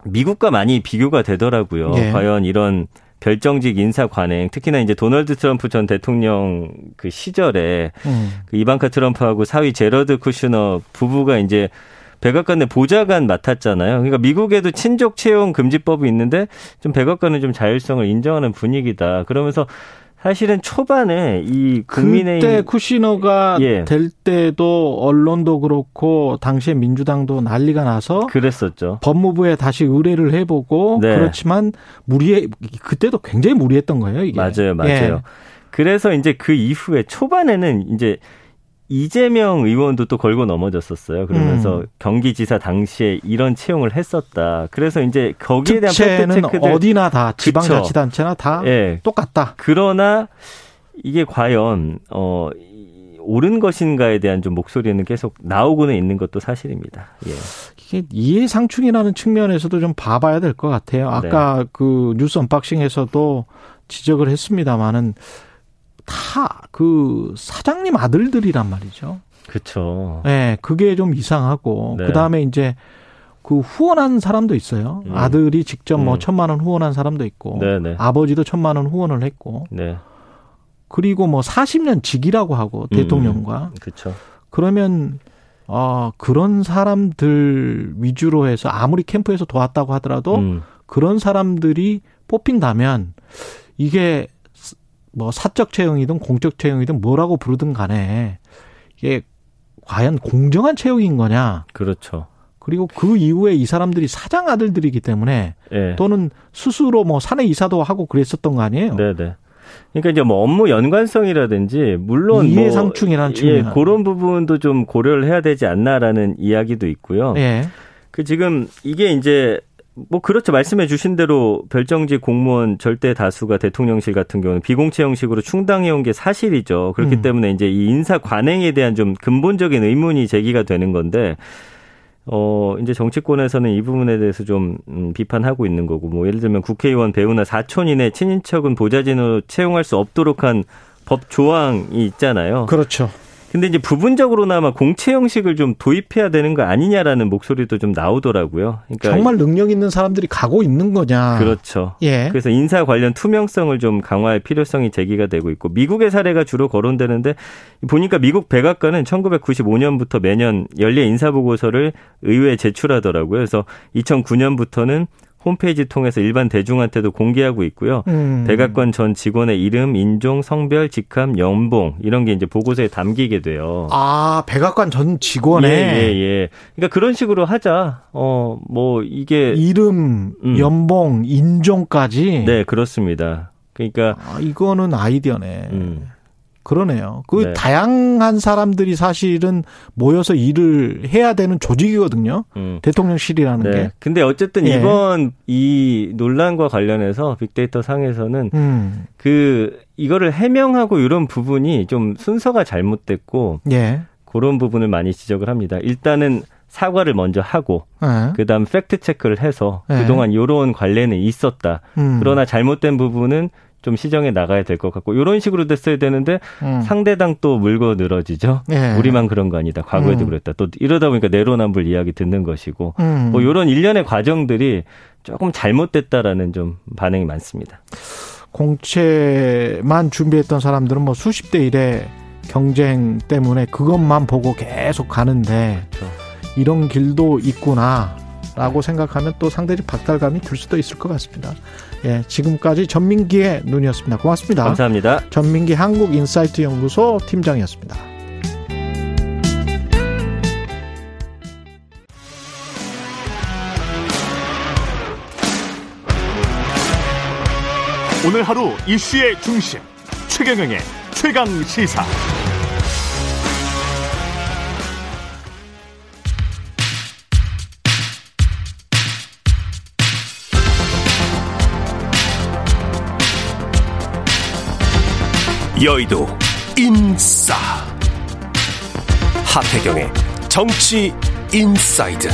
미국과 많이 비교가 되더라고요. 예. 과연 이런 별정직 인사 관행, 특히나 이제 도널드 트럼프 전 대통령 그 시절에 음. 그 이방카 트럼프하고 사위 제러드 쿠슈너 부부가 이제 백악관 내 보좌관 맡았잖아요. 그러니까 미국에도 친족 채용 금지법이 있는데 좀 백악관은 좀 자율성을 인정하는 분위기다. 그러면서 사실은 초반에 이 국민의힘 그때 쿠시너가 예. 될 때도 언론도 그렇고 당시에 민주당도 난리가 나서 그랬었죠. 법무부에 다시 의뢰를 해보고 네. 그렇지만 무리해 그때도 굉장히 무리했던 거예요. 이게 맞아요, 맞아요. 예. 그래서 이제 그 이후에 초반에는 이제 이재명 의원도 또 걸고 넘어졌었어요. 그러면서 음. 경기지사 당시에 이런 채용을 했었다. 그래서 이제 거기에 대한 팩트 체크들 어디나 다 지방자치단체나 다 네. 똑같다. 그러나 이게 과연 어 옳은 것인가에 대한 좀 목소리는 계속 나오고는 있는 것도 사실입니다. 예. 이게 이해상충이라는 측면에서도 좀 봐봐야 될 것 같아요. 아까 네. 그 뉴스 언박싱에서도 지적을 했습니다마는 다 그 사장님 아들들이란 말이죠. 그렇죠. 네, 그게 좀 이상하고 네. 그다음에 이제 그 후원한 사람도 있어요. 음. 아들이 직접 뭐 음. 천만 원 후원한 사람도 있고 네네. 네. 아버지도 천만 원 후원을 했고 네. 그리고 뭐 40년 직이라고 하고 음. 대통령과 그렇죠. 그러면 어, 그런 사람들 위주로 해서 아무리 캠프에서 도왔다고 하더라도 음. 그런 사람들이 뽑힌다면 이게 뭐 사적 채용이든 공적 채용이든 뭐라고 부르든 간에 이게 과연 공정한 채용인 거냐? 그렇죠. 그리고 그 이후에 이 사람들이 사장 아들들이기 때문에 네. 또는 스스로 뭐 사내 이사도 하고 그랬었던 거 아니에요? 네, 네. 그러니까 이제 뭐 업무 연관성이라든지 물론 뭐 이해상충이라는 뭐 예, 그런 부분도 좀 고려를 해야 되지 않나라는 이야기도 있고요. 예. 그 지금 이게 이제 뭐 그렇죠. 말씀해 주신 대로 별정직 공무원 절대 다수가 대통령실 같은 경우는 비공채 형식으로 충당해 온 게 사실이죠. 그렇기 음. 때문에 이제 이 인사 관행에 대한 좀 근본적인 의문이 제기가 되는 건데 어, 이제 정치권에서는 이 부분에 대해서 좀 음, 비판하고 있는 거고, 뭐, 예를 들면 국회의원 배우나 사촌인의 친인척은 보좌진으로 채용할 수 없도록 한 법 조항이 있잖아요. 그렇죠. 근데 이제 부분적으로나마 공채 형식을 좀 도입해야 되는 거 아니냐라는 목소리도 좀 나오더라고요. 그러니까 정말 능력 있는 사람들이 가고 있는 거냐? 그렇죠. 예. 그래서 인사 관련 투명성을 좀 강화할 필요성이 제기가 되고 있고 미국의 사례가 주로 거론되는데 보니까 미국 백악관은 1995년부터 매년 연례 인사 보고서를 의회에 제출하더라고요. 그래서 2009년부터는 홈페이지 통해서 일반 대중한테도 공개하고 있고요. 음. 백악관 전 직원의 이름, 인종, 성별, 직함, 연봉 이런 게 이제 보고서에 담기게 돼요. 아, 백악관 전 직원의 예, 예, 예. 그러니까 그런 식으로 하자. 어, 뭐 이게 이름, 음. 연봉, 인종까지 네, 그렇습니다. 그러니까 아, 이거는 아이디어네. 음. 그러네요. 그 네. 다양한 사람들이 사실은 모여서 일을 해야 되는 조직이거든요. 음. 대통령실이라는 네. 게. 근데 어쨌든 예. 이번 이 논란과 관련해서 빅데이터 상에서는 음. 그 이거를 해명하고 이런 부분이 좀 순서가 잘못됐고 예. 그런 부분을 많이 지적을 합니다. 일단은 사과를 먼저 하고 네. 그다음 팩트 체크를 해서 네. 그동안 요런 관련이 있었다. 음. 그러나 잘못된 부분은 좀 시정해 나가야 될 것 같고 이런 식으로 됐어야 되는데 음. 상대당 또 물고 늘어지죠. 예. 우리만 그런 거 아니다. 과거에도 음. 그랬다. 또 이러다 보니까 내로남불 이야기 듣는 것이고 음. 뭐 이런 일련의 과정들이 조금 잘못됐다라는 좀 반응이 많습니다. 공채만 준비했던 사람들은 뭐 수십 대 일의 경쟁 때문에 그것만 보고 계속 가는데 그렇죠. 이런 길도 있구나 라고 생각하면 또 상대적 박탈감이 들 수도 있을 것 같습니다. 예, 지금까지 전민기의 눈이었습니다. 고맙습니다. 감사합니다. 전민기 한국인사이트 연구소 팀장이었습니다. 오늘 하루 이슈의 중심 최경영의 최강 시사. 여의도 인싸 하태경의 정치 inside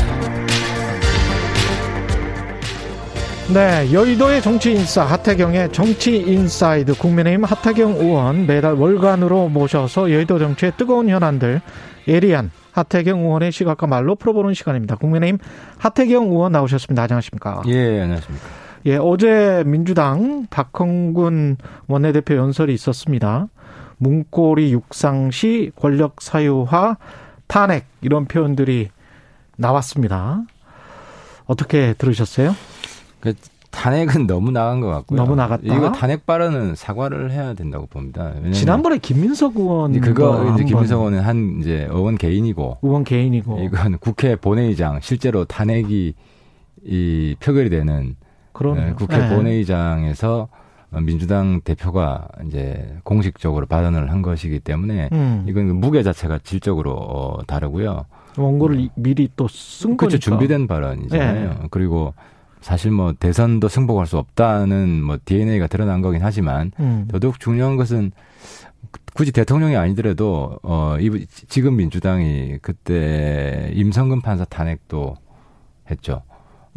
네, 여의도의 정치 인싸 하태경의 정치 inside 국민의힘 하태경 의원 매달 월간으로 모셔서 여의도 정치의 뜨거운 현안들 예리한 하태경 의원의 시각과 말로 풀어보는 시간입니다. 국민의힘 하태경 의원 나오셨습니다. 안녕하십니까? 예, 안녕하십니까? 예, 어제 민주당 박홍근 원내대표 연설이 있었습니다. 문고리 육상시 권력 사유화 탄핵 이런 표현들이 나왔습니다. 어떻게 들으셨어요? 그 탄핵은 너무 나간 것 같고요. 너무 나갔다. 이거 탄핵 발언은 사과를 해야 된다고 봅니다. 지난번에 김민석 의원 그거 이제 김민석 의원은 한 이제 의원 개인이고 의원 개인이고 이건 국회 본회의장 실제로 탄핵이 이 표결이 되는 네, 국회 네. 본회의장에서 민주당 대표가 이제 공식적으로 발언을 한 것이기 때문에 음. 이건 무게 자체가 질적으로 어, 다르고요. 원고를 음. 미리 또 쓴 거죠. 준비된 발언이잖아요. 네. 그리고 사실 뭐 대선도 승복할 수 없다는 뭐 DNA가 드러난 거긴 하지만 음. 더더욱 중요한 것은 굳이 대통령이 아니더라도 어 이, 지금 민주당이 그때 임성근 판사 탄핵도 했죠.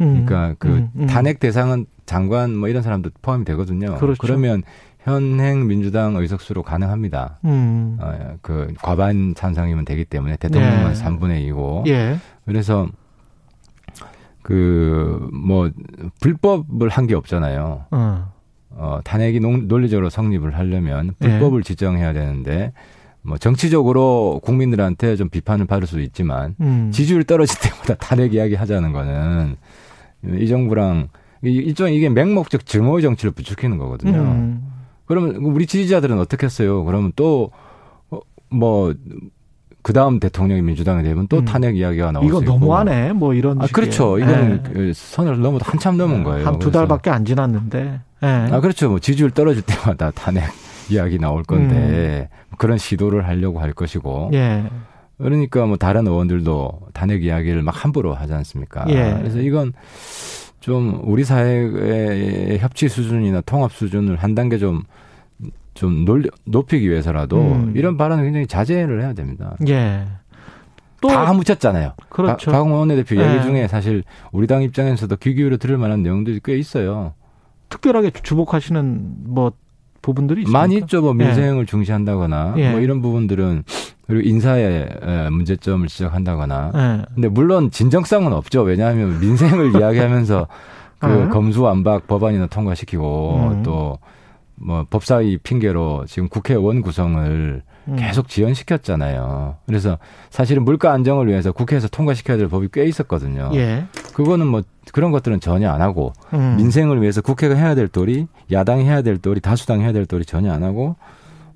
음. 그러니까 그 음, 음. 탄핵 대상은 장관 뭐 이런 사람도 포함이 되거든요. 그렇죠. 그러면 현행 민주당 의석수로 가능합니다. 음. 어, 그 과반 찬성이면 되기 때문에 대통령만 예. 3분의 2고. 예. 그래서 그 뭐 불법을 한 게 없잖아요. 어. 어 탄핵이 논리적으로 성립을 하려면 불법을 예. 지정해야 되는데 뭐 정치적으로 국민들한테 좀 비판을 받을 수 있지만 음. 지지율 떨어질 때마다 탄핵 이야기 하자는 거는 이 정부랑 일종 이게 맹목적 증오의 정치를 부추기는 거거든요. 음. 그러면 우리 지지자들은 어떻게 했어요? 그러면 또, 어, 뭐, 그 다음 대통령이 민주당이 되면 또 음. 탄핵 이야기가 나오고 이거 너무하네. 뭐 이런. 아, 그렇죠. 이거는 네. 선을 넘어 한참 넘은 거예요. 한 두 달밖에 안 지났는데. 네. 아, 그렇죠. 뭐 지지율 떨어질 때마다 탄핵 이야기 나올 건데 음. 그런 시도를 하려고 할 것이고. 예. 그러니까 뭐 다른 의원들도 탄핵 이야기를 막 함부로 하지 않습니까? 예. 그래서 이건 좀 우리 사회의 협치 수준이나 통합 수준을 한 단계 좀, 좀 놀, 높이기 위해서라도 음. 이런 발언은 굉장히 자제를 해야 됩니다. 예. 또다 묻혔잖아요. 그렇죠. 박홍원 원내대표 예. 얘기 중에 사실 우리 당 입장에서도 귀 기울여 들을 만한 내용들이 꽤 있어요. 특별하게 주목하시는 뭐 부분들이 있습니까? 많이 있죠. 뭐 민생을 예. 중시한다거나 예. 뭐 이런 부분들은 그리고 인사의 문제점을 지적한다거나. 예. 근데 물론 진정성은 없죠. 왜냐하면 민생을 이야기하면서 그 어? 검수완박 법안이나 통과시키고 음. 또뭐 법사위 핑계로 지금 국회의원 구성을 음. 계속 지연시켰잖아요. 그래서 사실은 물가 안정을 위해서 국회에서 통과시켜야 될 법이 꽤 있었거든요. 예. 그거는 뭐 그런 것들은 전혀 안 하고 음. 민생을 위해서 국회가 해야 될 도리, 야당이 해야 될 도리, 다수당이 해야 될 도리 전혀 안 하고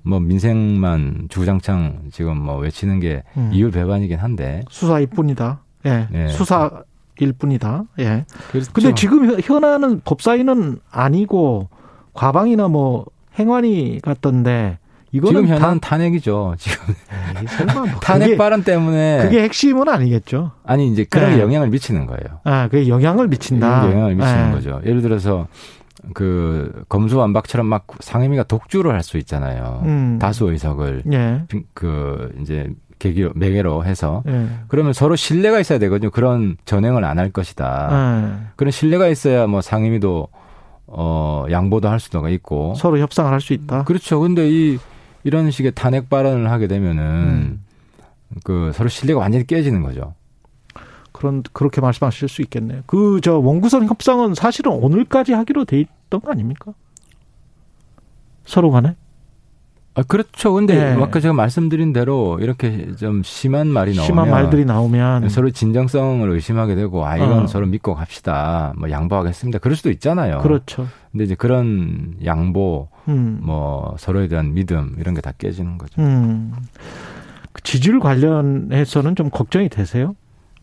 뭐 민생만 주장창 지금 뭐 외치는 게 음. 이율 배반이긴 한데 수사일 뿐이다. 예. 네. 수사일 뿐이다. 예. 그렇죠. 근데 지금 현안은 법사위는 아니고 과방이나 뭐 행안위 같던데 이거는 지금 현안 탄핵이죠. 지금 에이, 설마 뭐 탄핵 그게, 발언 때문에 그게 핵심은 아니겠죠. 아니 이제 그런 네. 영향을 미치는 거예요. 아, 그게 영향을 미친다. 영향을 미치는 네. 거죠. 예를 들어서 그 검수완박처럼 막 상임위가 독주를 할 수 있잖아요. 음. 다수 의석을 예. 그 이제 계기로 매개로 해서 예. 그러면 서로 신뢰가 있어야 되거든요. 그런 전행을 안 할 것이다. 예. 그런 신뢰가 있어야 뭐 상임위도 어 양보도 할 수가 있고 서로 협상을 할 수 있다. 그렇죠. 근데 이 이런 식의 탄핵 발언을 하게 되면은 음. 그 서로 신뢰가 완전히 깨지는 거죠. 그런 그렇게 말씀하실 수 있겠네요. 그 저 원구성 협상은 사실은 오늘까지 하기로 돼 있던 거 아닙니까? 서로 간에? 아, 그렇죠. 근데 네. 아까 제가 말씀드린 대로 이렇게 좀 심한 말이 나오면 심한 말들이 나오면 서로 진정성을 의심하게 되고 아 이건 어. 서로 믿고 갑시다. 뭐 양보하겠습니다. 그럴 수도 있잖아요. 그렇죠. 근데 이제 그런 양보 음. 뭐 서로에 대한 믿음 이런 게 다 깨지는 거죠. 음. 그 지지율 관련해서는 좀 걱정이 되세요?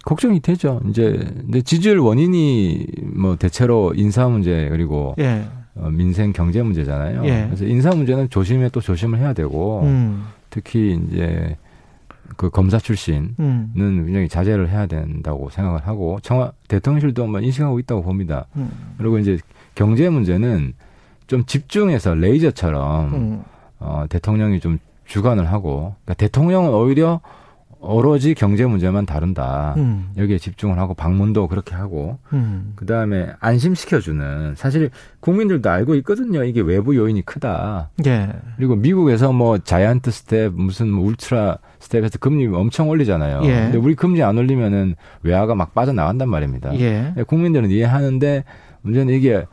걱정이 되죠. 이제 근데 지지율 원인이 뭐 대체로 인사 문제 그리고 예. 어, 민생 경제 문제잖아요. 예. 그래서 인사 문제는 조심해 또 조심을 해야 되고 음. 특히 이제 그 검사 출신은 음. 굉장히 자제를 해야 된다고 생각을 하고 청와 대통령실도 뭐 인식하고 있다고 봅니다. 음. 그리고 이제 경제 문제는 좀 집중해서 레이저처럼 음. 어, 대통령이 좀 주관을 하고 그러니까 대통령은 오히려 오로지 경제 문제만 다룬다. 음. 여기에 집중을 하고 방문도 그렇게 하고 음. 그다음에 안심시켜주는 사실 국민들도 알고 있거든요. 이게 외부 요인이 크다. 예. 그리고 미국에서 뭐 giant step 무슨 뭐 ultra step에서 금리 엄청 올리잖아요. 예. 근데 우리 금리 안 올리면은 외화가 막 빠져나간단 말입니다. 예. 국민들은 이해하는데 문제는 이게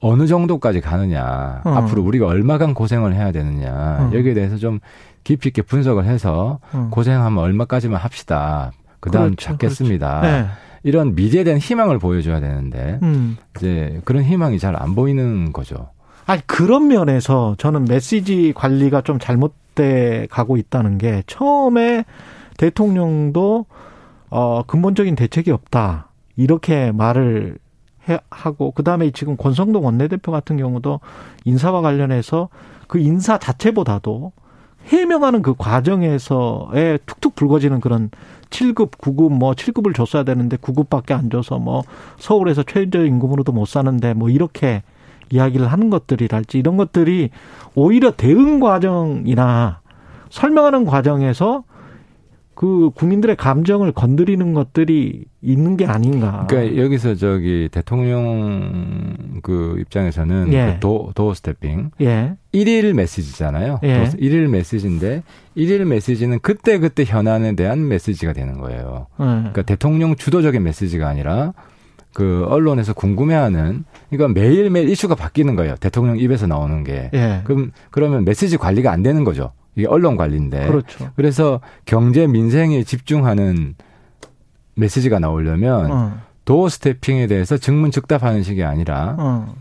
어느 정도까지 가느냐, 어. 앞으로 우리가 얼마간 고생을 해야 되느냐, 어. 여기에 대해서 좀 깊이 있게 분석을 해서 어. 고생하면 얼마까지만 합시다. 그 다음 그렇죠, 찾겠습니다. 그렇죠. 네. 이런 미래에 대한 희망을 보여줘야 되는데 음. 이제 그런 희망이 잘 안 보이는 거죠. 아니 그런 면에서 저는 메시지 관리가 좀 잘못돼 가고 있다는 게 처음에 대통령도 어 근본적인 대책이 없다 이렇게 말을 해, 하고 그다음에 지금 권성동 원내대표 같은 경우도 인사와 관련해서 그 인사 자체보다도 해명하는 그 과정에서에 툭툭 불거지는 그런 7급, 9급, 뭐 7급을 줬어야 되는데 9급밖에 안 줘서 뭐 서울에서 최저임금으로도 못 사는데 뭐 이렇게 이야기를 하는 것들이랄지 이런 것들이 오히려 대응 과정이나 설명하는 과정에서 그 국민들의 감정을 건드리는 것들이 있는 게 아닌가. 그러니까 여기서 저기 대통령 그 입장에서는 예. 그 도, 도어 스태핑. 예. 일일 메시지잖아요. 예. 일일 메시지인데 일일 메시지는 그때 그때 현안에 대한 메시지가 되는 거예요. 예. 그러니까 대통령 주도적인 메시지가 아니라 그 언론에서 궁금해하는 그러니까 매일매일 이슈가 바뀌는 거예요. 대통령 입에서 나오는 게. 예. 그럼 그러면 메시지 관리가 안 되는 거죠. 이게 언론 관리인데. 그렇죠. 그래서 경제 민생에 집중하는 메시지가 나오려면 어. 도어 스태핑에 대해서 증문즉답하는 식이 아니라 어.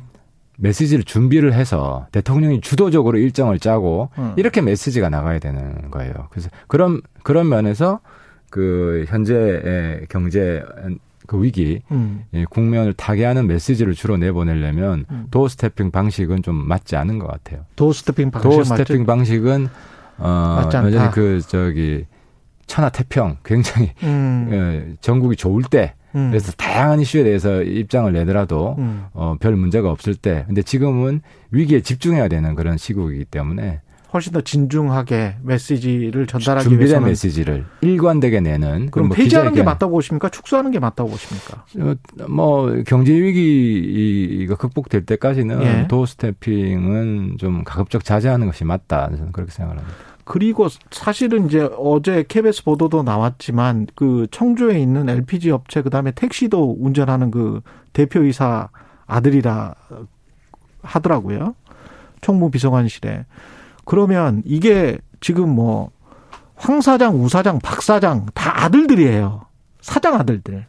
메시지를 준비를 해서 대통령이 주도적으로 일정을 짜고 어. 이렇게 메시지가 나가야 되는 거예요. 그래서 그런 그런 면에서 그 현재의 경제 그 위기 음. 예, 국면을 타개하는 메시지를 주로 내보내려면 음. doorstepping 방식은 좀 맞지 않은 것 같아요. doorstepping 방식 doorstepping 방식은 어, 여전히 그 저기 천하태평 굉장히 음. 어, 정국이 좋을 때 음. 그래서 다양한 이슈에 대해서 입장을 내더라도 음. 어, 별 문제가 없을 때 근데 지금은 위기에 집중해야 되는 그런 시국이기 때문에 훨씬 더 진중하게 메시지를 전달하기 준비된 위해서는 메시지를 일관되게 내는 그럼 뭐 폐지하는 게 맞다고 보십니까? 축소하는 게 맞다고 보십니까? 어, 뭐 경제 위기가 극복될 때까지는 예. 도어 스태핑은 좀 가급적 자제하는 것이 맞다 저는 그렇게 생각을 합니다. 그리고 사실은 이제 어제 KBS 보도도 나왔지만 그 청주에 있는 LPG 업체 그다음에 택시도 운전하는 그 대표이사 아들이라 하더라고요. 총무 비서관실에. 그러면 이게 지금 뭐 황 사장, 우 사장, 박 사장 다 아들들이에요. 사장 아들들.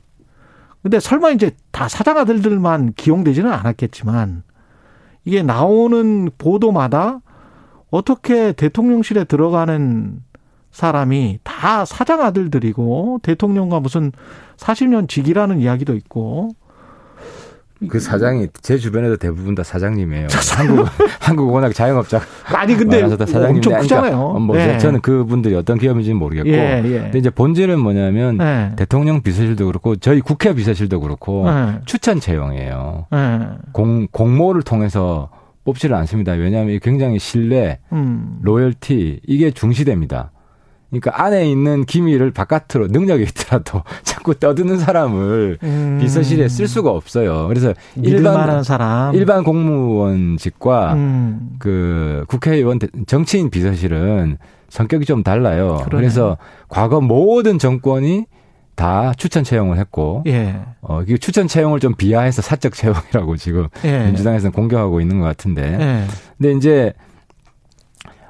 근데 설마 이제 다 사장 아들들만 기용되지는 않았겠지만 이게 나오는 보도마다 어떻게 대통령실에 들어가는 사람이 다 사장 아들들이고 대통령과 무슨 40년 직이라는 이야기도 있고 그 사장이 제 주변에도 대부분 다 사장님이에요. 한국 한국 워낙 자영업자 아니 근데 엄청 크잖아요. 그러니까 뭐 예. 저는 그분들이 어떤 기업인지는 모르겠고, 예, 예. 근데 이제 본질은 뭐냐면 예. 대통령 비서실도 그렇고 저희 국회 비서실도 그렇고 예. 추천 채용이에요. 예. 공 공모를 통해서 뽑지를 않습니다. 왜냐하면 굉장히 신뢰, 음. 로열티 이게 중시됩니다. 그러니까 안에 있는 기밀을 바깥으로 능력이 있더라도 자꾸 떠드는 사람을 음. 비서실에 쓸 수가 없어요. 그래서 일반 사람, 일반 공무원직과 음. 그 국회의원 정치인 비서실은 성격이 좀 달라요. 그러네. 그래서 과거 모든 정권이 다 추천 채용을 했고, 예. 어, 이 추천 채용을 좀 비하해서 사적 채용이라고 지금 예. 민주당에서는 공격하고 있는 것 같은데, 예. 근데 이제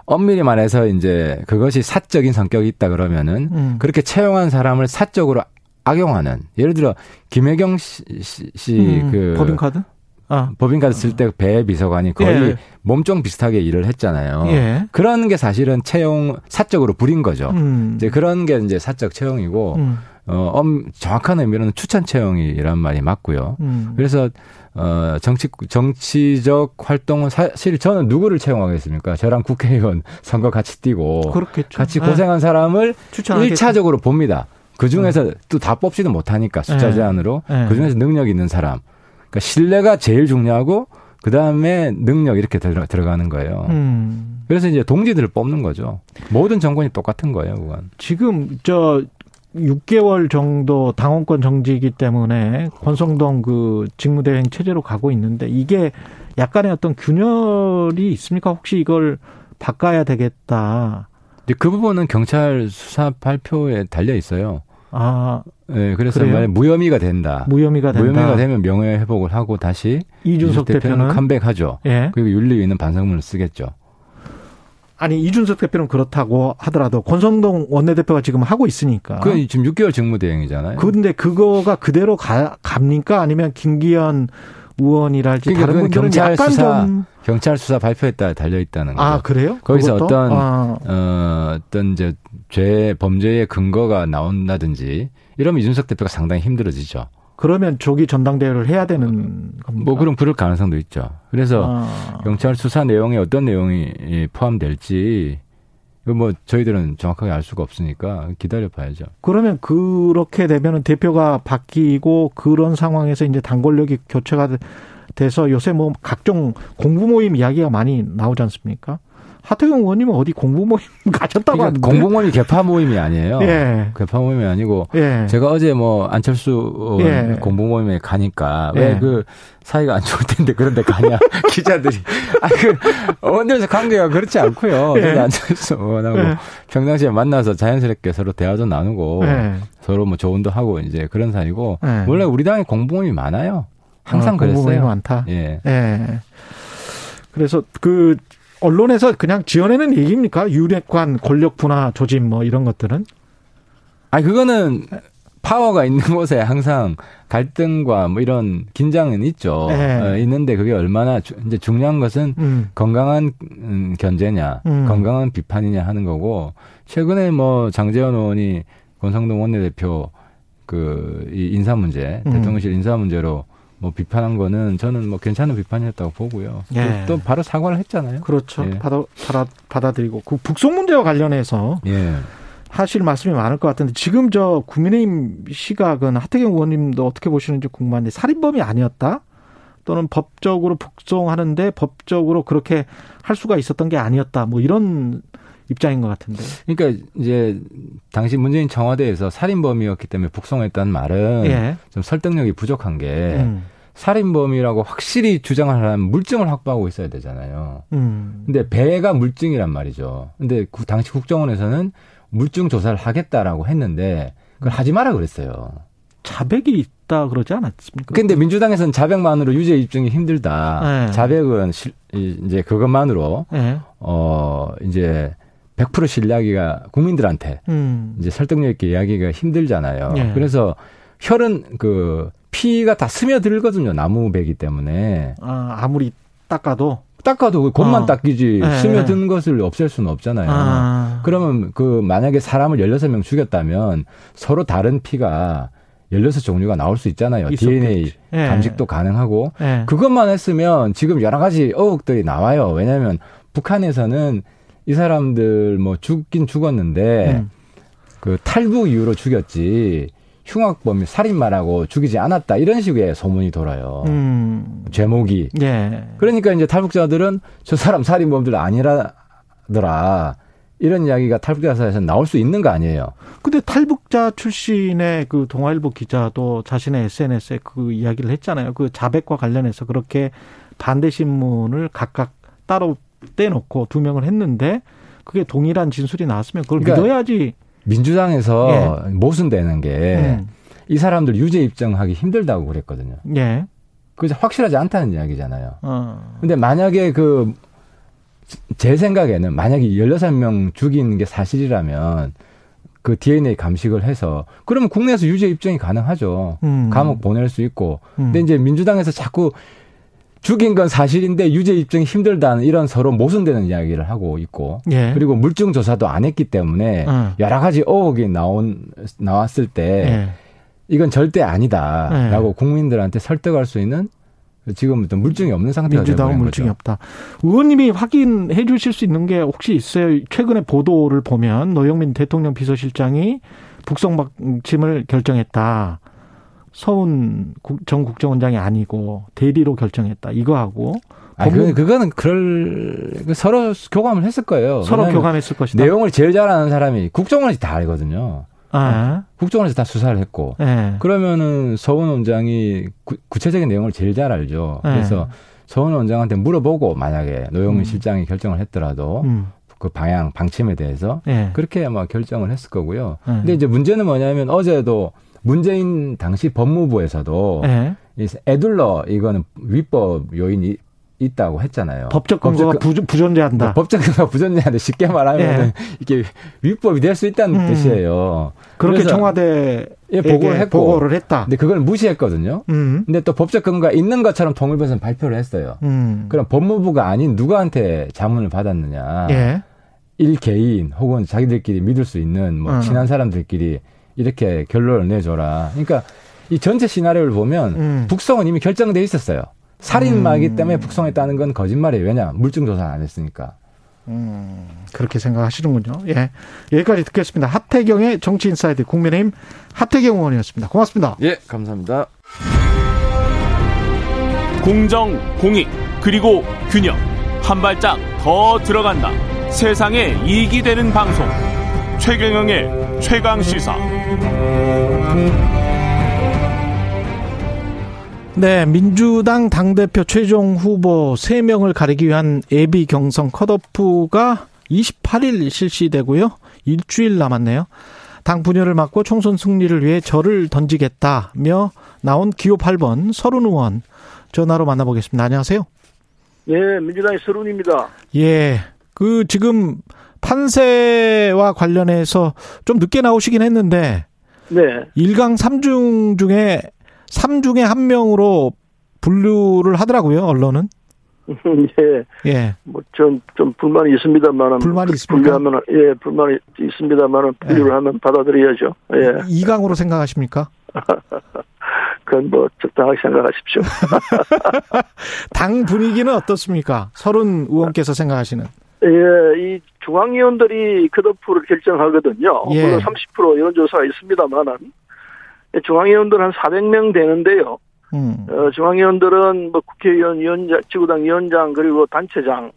엄밀히 말해서 이제 그것이 사적인 성격이 있다 그러면은 음. 그렇게 채용한 사람을 사적으로 악용하는 예를 들어 김혜경 씨그 씨 음. 법인카드 아. 법인카드 쓸 때 배 비서관이 거의 예. 몸종 비슷하게 일을 했잖아요. 예. 그런 게 사실은 채용 사적으로 부린 거죠. 음. 이제 그런 게 이제 사적 채용이고 음. 어, 엄, 정확한 의미로는 추천 채용이란 말이 맞고요. 음. 그래서 어, 정치, 정치적 활동은 사실 저는 누구를 채용하겠습니까? 저랑 국회의원 선거 같이 뛰고. 그렇겠죠. 같이 고생한 네. 사람을 추천하겠죠. 1차적으로 봅니다. 그 중에서 네. 또다 뽑지는 못하니까 숫자 네. 제한으로. 네. 그 중에서 능력 있는 사람. 그러니까 신뢰가 제일 중요하고 그 다음에 능력 이렇게 들어, 들어가는 거예요. 음. 그래서 이제 동지들을 뽑는 거죠. 모든 정권이 똑같은 거예요, 그건. 지금 저 6개월 정도 당원권 정지이기 때문에 권성동 그 직무대행 체제로 가고 있는데 이게 약간의 어떤 균열이 있습니까? 혹시 이걸 바꿔야 되겠다. 그 부분은 경찰 수사 발표에 달려 있어요. 아, 네, 그래서 만약 무혐의가 된다. 무혐의가 된다. 무혐의가 되면 명예 회복을 하고 다시 이준석 대표는, 대표는 컴백하죠. 예. 그리고 윤리위는 반성문을 쓰겠죠. 아니 이준석 대표는 그렇다고 하더라도 권성동 원내대표가 지금 하고 있으니까. 그 지금 6개월 직무대행이잖아요. 그런데 그거가 그대로 가, 갑니까? 아니면 김기현 의원이랄지 그러니까 다른 분들은 경찰 약간 수사, 좀 경찰 수사 발표에 따라 달려 있다는 거죠. 아 그래요? 거기서 그것도? 어떤 아. 어, 어떤 이제 죄 범죄의 근거가 나온다든지 이러면 이준석 대표가 상당히 힘들어지죠. 그러면 조기 전당대회를 해야 되는 겁니까? 뭐 그럼 그럴 가능성도 있죠. 그래서 아. 경찰 수사 내용에 어떤 내용이 포함될지 뭐 저희들은 정확하게 알 수가 없으니까 기다려 봐야죠. 그러면 그렇게 되면은 대표가 바뀌고 그런 상황에서 이제 당 권력이 교체가 돼서 요새 뭐 각종 공부 모임 이야기가 많이 나오지 않습니까? 하태경 의원님은 어디 공부 모임 가셨다고 그러니까 하는데 공부 모임이 개파 모임이 아니에요. 예. 개파 모임이 아니고 예. 제가 어제 뭐 안철수 예. 공부 모임에 가니까 왜그 예. 사이가 안 좋을 텐데 그런데 가냐 기자들이 아그 의원들에서 관계가 그렇지 않고요. 예. 안철수 의원하고 예. 평상시에 만나서 자연스럽게 서로 대화도 나누고 서로 뭐 조언도 하고 이제 그런 사이고 원래 우리 당에 공부 모임이 많아요. 항상 어, 그랬어요. 공부 모임이 많다. 예. 예. 그래서 그 언론에서 그냥 지어내는 얘기입니까? 유력관 권력 분화 조짐 뭐 이런 것들은? 아니 그거는 파워가 있는 곳에 항상 갈등과 뭐 이런 긴장은 있죠. 네. 어, 있는데 그게 얼마나 주, 이제 중요한 것은 음. 건강한 음, 견제냐, 음. 건강한 비판이냐 하는 거고 최근에 뭐 장재원 의원이 권성동 원내대표 그 이 인사 문제, 음. 대통령실 인사 문제로 뭐 비판한 거는 저는 뭐 괜찮은 비판이었다고 보고요. 예. 또 바로 사과를 했잖아요. 그렇죠. 예. 받아, 받아 받아들이고 그 북송 문제와 관련해서 예. 하실 말씀이 많을 것 같은데 지금 저 국민의힘 시각은 하태경 의원님도 어떻게 보시는지 궁금한데 살인범이 아니었다? 또는 법적으로 북송하는데 법적으로 그렇게 할 수가 있었던 게 아니었다. 뭐 이런 입장인 것 같은데. 그러니까 이제 당시 문재인 청와대에서 살인범이었기 때문에 북송했다는 말은 예. 좀 설득력이 부족한 게 음. 살인범이라고 확실히 주장하려면 물증을 확보하고 있어야 되잖아요. 음. 근데 배가 물증이란 말이죠. 근데 당시 국정원에서는 물증 조사를 하겠다라고 했는데 그걸 하지 마라 그랬어요. 자백이 있다 그러지 않았습니까? 근데 민주당에서는 자백만으로 유죄 입증이 힘들다. 네. 자백은 시, 이제 그것만으로 네. 어 이제 100% 신뢰하기가 국민들한테 음. 이제 설득력 있게 이야기가 힘들잖아요. 네. 그래서 혈은 그 피가 다 스며들거든요. 나무배기 때문에. 아, 아무리 닦아도 닦아도 그 겉만 어. 닦이지 네. 스며든 것을 없앨 수는 없잖아요. 아. 그러면 그 만약에 사람을 16명 죽였다면 서로 다른 피가 16종류가 나올 수 있잖아요. 있었겠지. DNA 네. 감식도 가능하고 네. 그것만 했으면 지금 여러 가지 의혹들이 나와요. 왜냐하면 북한에서는 이 사람들 뭐 죽긴 죽었는데 음. 그 탈북 이후로 죽였지 흉악범이 살인마라고 죽이지 않았다 이런 식의 소문이 돌아요. 음. 제목이. 예. 그러니까 이제 탈북자들은 저 사람 살인범들 아니라더라. 이런 이야기가 탈북자사에서 나올 수 있는 거 아니에요. 근데 탈북자 출신의 그 동아일보 기자도 자신의 SNS에 그 이야기를 했잖아요. 그 자백과 관련해서 그렇게 반대 신문을 각각 따로 떼놓고 두 명을 했는데 그게 동일한 진술이 나왔으면 그걸 그러니까 믿어야지. 민주당에서 예. 모순되는 게이 음. 사람들 유죄 입증하기 힘들다고 그랬거든요. 예. 그게 확실하지 않다는 이야기잖아요. 어. 근데 만약에 그, 제 생각에는 만약에 16명 죽인 게 사실이라면 그 DNA 감식을 해서 그러면 국내에서 유죄 입증이 가능하죠. 음. 감옥 보낼 수 있고. 음. 근데 이제 민주당에서 자꾸 죽인 건 사실인데 유죄 입증이 힘들다는 이런 서로 모순되는 이야기를 하고 있고 예. 그리고 물증 조사도 안 했기 때문에 어. 여러 가지 의혹이 나온 나왔을 때 예. 이건 절대 아니다라고 예. 국민들한테 설득할 수 있는 지금부터 물증이 없는 상태가 민주당은 물증이 거죠. 없다. 의원님이 확인해 주실 수 있는 게 혹시 있어요? 최근에 보도를 보면 노영민 대통령 비서실장이 북송 방침을 결정했다. 서훈 전 국정원장이 아니고 대리로 결정했다. 이거하고 아, 그, 그거는 그럴 그 서로 교감을 했을 거예요. 서로 교감했을 것이다. 내용을 제일 잘 아는 사람이 국정원에서 다 알거든요. 아. 국정원에서 다 수사를 했고 네. 그러면은 서훈 원장이 구, 체적인 내용을 제일 잘 알죠. 네. 그래서 서훈 원장한테 물어보고 만약에 노영민 음. 실장이 결정을 했더라도 음. 그 방향 방침에 대해서 네. 그렇게 아마 결정을 했을 거고요. 근데 이제 문제는 뭐냐면 어제도 문재인 당시 법무부에서도 네. 이 애둘러 이거는 위법 요인이 있다고 했잖아요. 법적 근거가 법적, 부존재한다. 네, 법적 근거가 부존재한다. 쉽게 말하면 네. 이게 위법이 될 수 있다는 음. 뜻이에요. 그렇게 청와대에 보고를 했고, 보고를 했다. 근데 그걸 무시했거든요. 음. 근데 또 법적 근거가 있는 것처럼 통일부에서는 발표를 했어요. 음. 그럼 법무부가 아닌 누구한테 자문을 받았느냐? 예. 일 개인 혹은 자기들끼리 믿을 수 있는 뭐 음. 친한 사람들끼리 이렇게 결론을 내줘라. 그러니까 이 전체 시나리오를 보면 음. 북송은 이미 결정돼 있었어요. 살인마기 음. 때문에 북송했다는 건 거짓말이에요. 왜냐? 물증 조사 안 했으니까. 음, 그렇게 생각하시는군요. 예. 여기까지 듣겠습니다. 하태경의 정치인사이드 국민의힘 하태경 의원이었습니다. 고맙습니다. 예, 감사합니다. 공정, 공익, 그리고 균형. 한 발짝 더 들어간다. 세상에 이익이 되는 방송. 최경영의 최강 시사. 네, 민주당 당대표 최종 후보 3명을 가리기 위한 예비 경선 컷오프가 28일 실시되고요. 일주일 남았네요. 당 분열을 막고 총선 승리를 위해 절을 던지겠다며 나온 기호 8번 서른 의원 전화로 만나보겠습니다. 안녕하세요. 네, 민주당의 서른입니다. 예. 그 지금 판세와 관련해서 좀 늦게 나오시긴 했는데 네. 1강 3중 중에 3중에 한 명으로 분류를 하더라고요, 언론은. 예. 예. 뭐, 좀, 좀 불만이 있습니다만은. 불만이 있습니까? 분류하면, 예, 불만이 있습니다만은 분류를 예. 하면 받아들여야죠. 예. 2강으로 생각하십니까? 그건 뭐, 적당하게 생각하십시오. 당 분위기는 어떻습니까? 서른 의원께서 생각하시는. 예, 이 중앙위원들이 컷오프를 결정하거든요. 예. 물론 30% 여론조사가 있습니다만은. 중앙위원들 한 400명 되는데요. 음. 어, 중앙위원들은 뭐 국회의원, 위원장, 지구당 위원장 그리고 단체장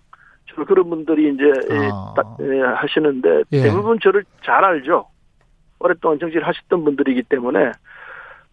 주로 그런 분들이 이제 아. 예, 하시는데 예. 대부분 저를 잘 알죠. 오랫동안 정치를 하셨던 분들이기 때문에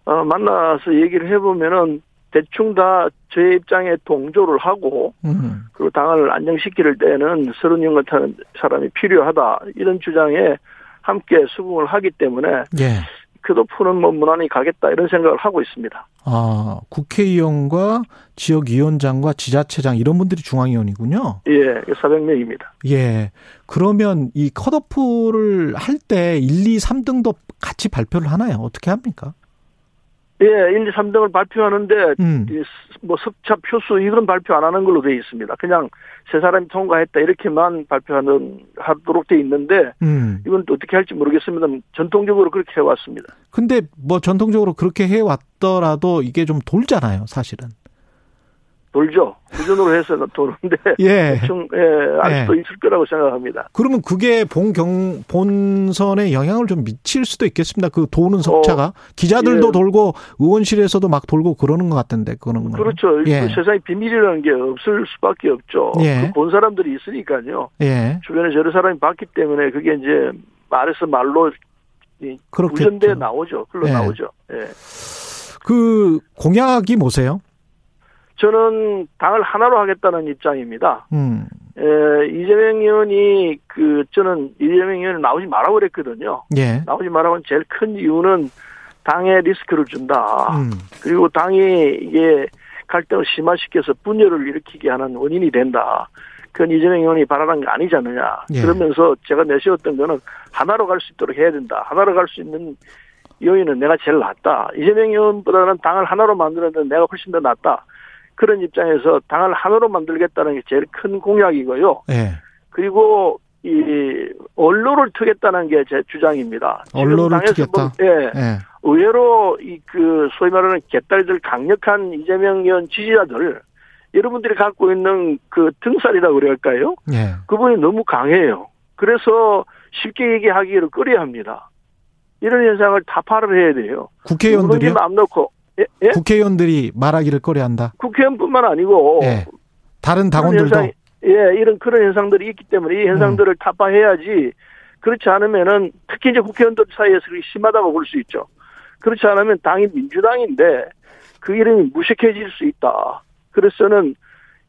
어, 만나서 얘기를 해보면은 대충 다 제 입장에 동조를 하고 음. 그리고 당을 안정시킬 때는 서른영 같은 사람이 필요하다 이런 주장에 함께 수긍을 하기 때문에 예. 교도프는 뭐 무난히 가겠다 이런 생각을 하고 있습니다. 아, 국회의원과 지역위원장과 지자체장 이런 분들이 중앙위원이군요. 예, 400명입니다. 예. 그러면 이 컷오프를 할 때 1, 2, 3등도 같이 발표를 하나요? 어떻게 합니까? 예, 1, 2, 3등을 발표하는데 음. 뭐 석차 표수 이건 발표 안 하는 걸로 되어 있습니다. 그냥 세 사람이 통과했다 이렇게만 발표하는 하도록 돼 있는데 음. 이건 또 어떻게 할지 모르겠습니다. 전통적으로 그렇게 해왔습니다. 근데 뭐 전통적으로 그렇게 해왔더라도 이게 좀 돌잖아요, 사실은. 돌죠. 부전으로 해서 도는데 예. 대충 예, 아직도 예. 있을 거라고 생각합니다. 그러면 그게 본경 본선에 영향을 좀 미칠 수도 있겠습니다. 그 도는 석차가 어, 기자들도 예. 돌고 의원실에서도 막 돌고 그러는 것 같던데 그거는 그렇죠. 예. 그 세상에 비밀이라는 게 없을 수밖에 없죠. 예. 그본 사람들이 있으니까요. 예. 주변에 여러 사람이 봤기 때문에 그게 이제 말해서 말로 구전대에 나오죠. 흘러 나오죠. 예. 그 공약이 뭐세요? 저는 당을 하나로 하겠다는 입장입니다. 음. 에, 이재명 의원이 그 저는 이재명 의원이 나오지 말라고 그랬거든요. 예. 나오지 말라고 는 제일 큰 이유는 당에 리스크를 준다. 음. 그리고 당이 이게 갈등을 심화시켜서 분열을 일으키게 하는 원인이 된다. 그건 이재명 의원이 바라는 게 아니지 않느냐. 예. 그러면서 제가 내세웠던 거는 하나로 갈 수 있도록 해야 된다. 하나로 갈 수 있는 요인은 내가 제일 낫다. 이재명 의원보다는 당을 하나로 만들었는데 내가 훨씬 더 낫다. 그런 입장에서 당을 하나로 만들겠다는 게 제일 큰 공약이고요. 네. 그리고 이 언론을 트겠다는 게 제 주장입니다. 언론을 트겠다. 예. 네. 의외로 이 그 소위 말하는 개딸들 강력한 이재명 의원 지지자들 여러분들이 갖고 있는 그 등살이라고 그럴까요? 네. 그분이 너무 강해요. 그래서 쉽게 얘기하기를 꺼려 합니다. 이런 현상을 타파를 해야 돼요. 국회의원들이요? 안 넣고 예? 예? 국회의원들이 말하기를 꺼려한다. 국회의원뿐만 아니고 예. 다른 당원들도 현상, 예 이런 그런 현상들이 있기 때문에 이 현상들을 음. 타파해야지 그렇지 않으면은 특히 이제 국회의원들 사이에서 그게 심하다고 볼 수 있죠. 그렇지 않으면 당이 민주당인데 그 이름이 무식해질 수 있다. 그래서는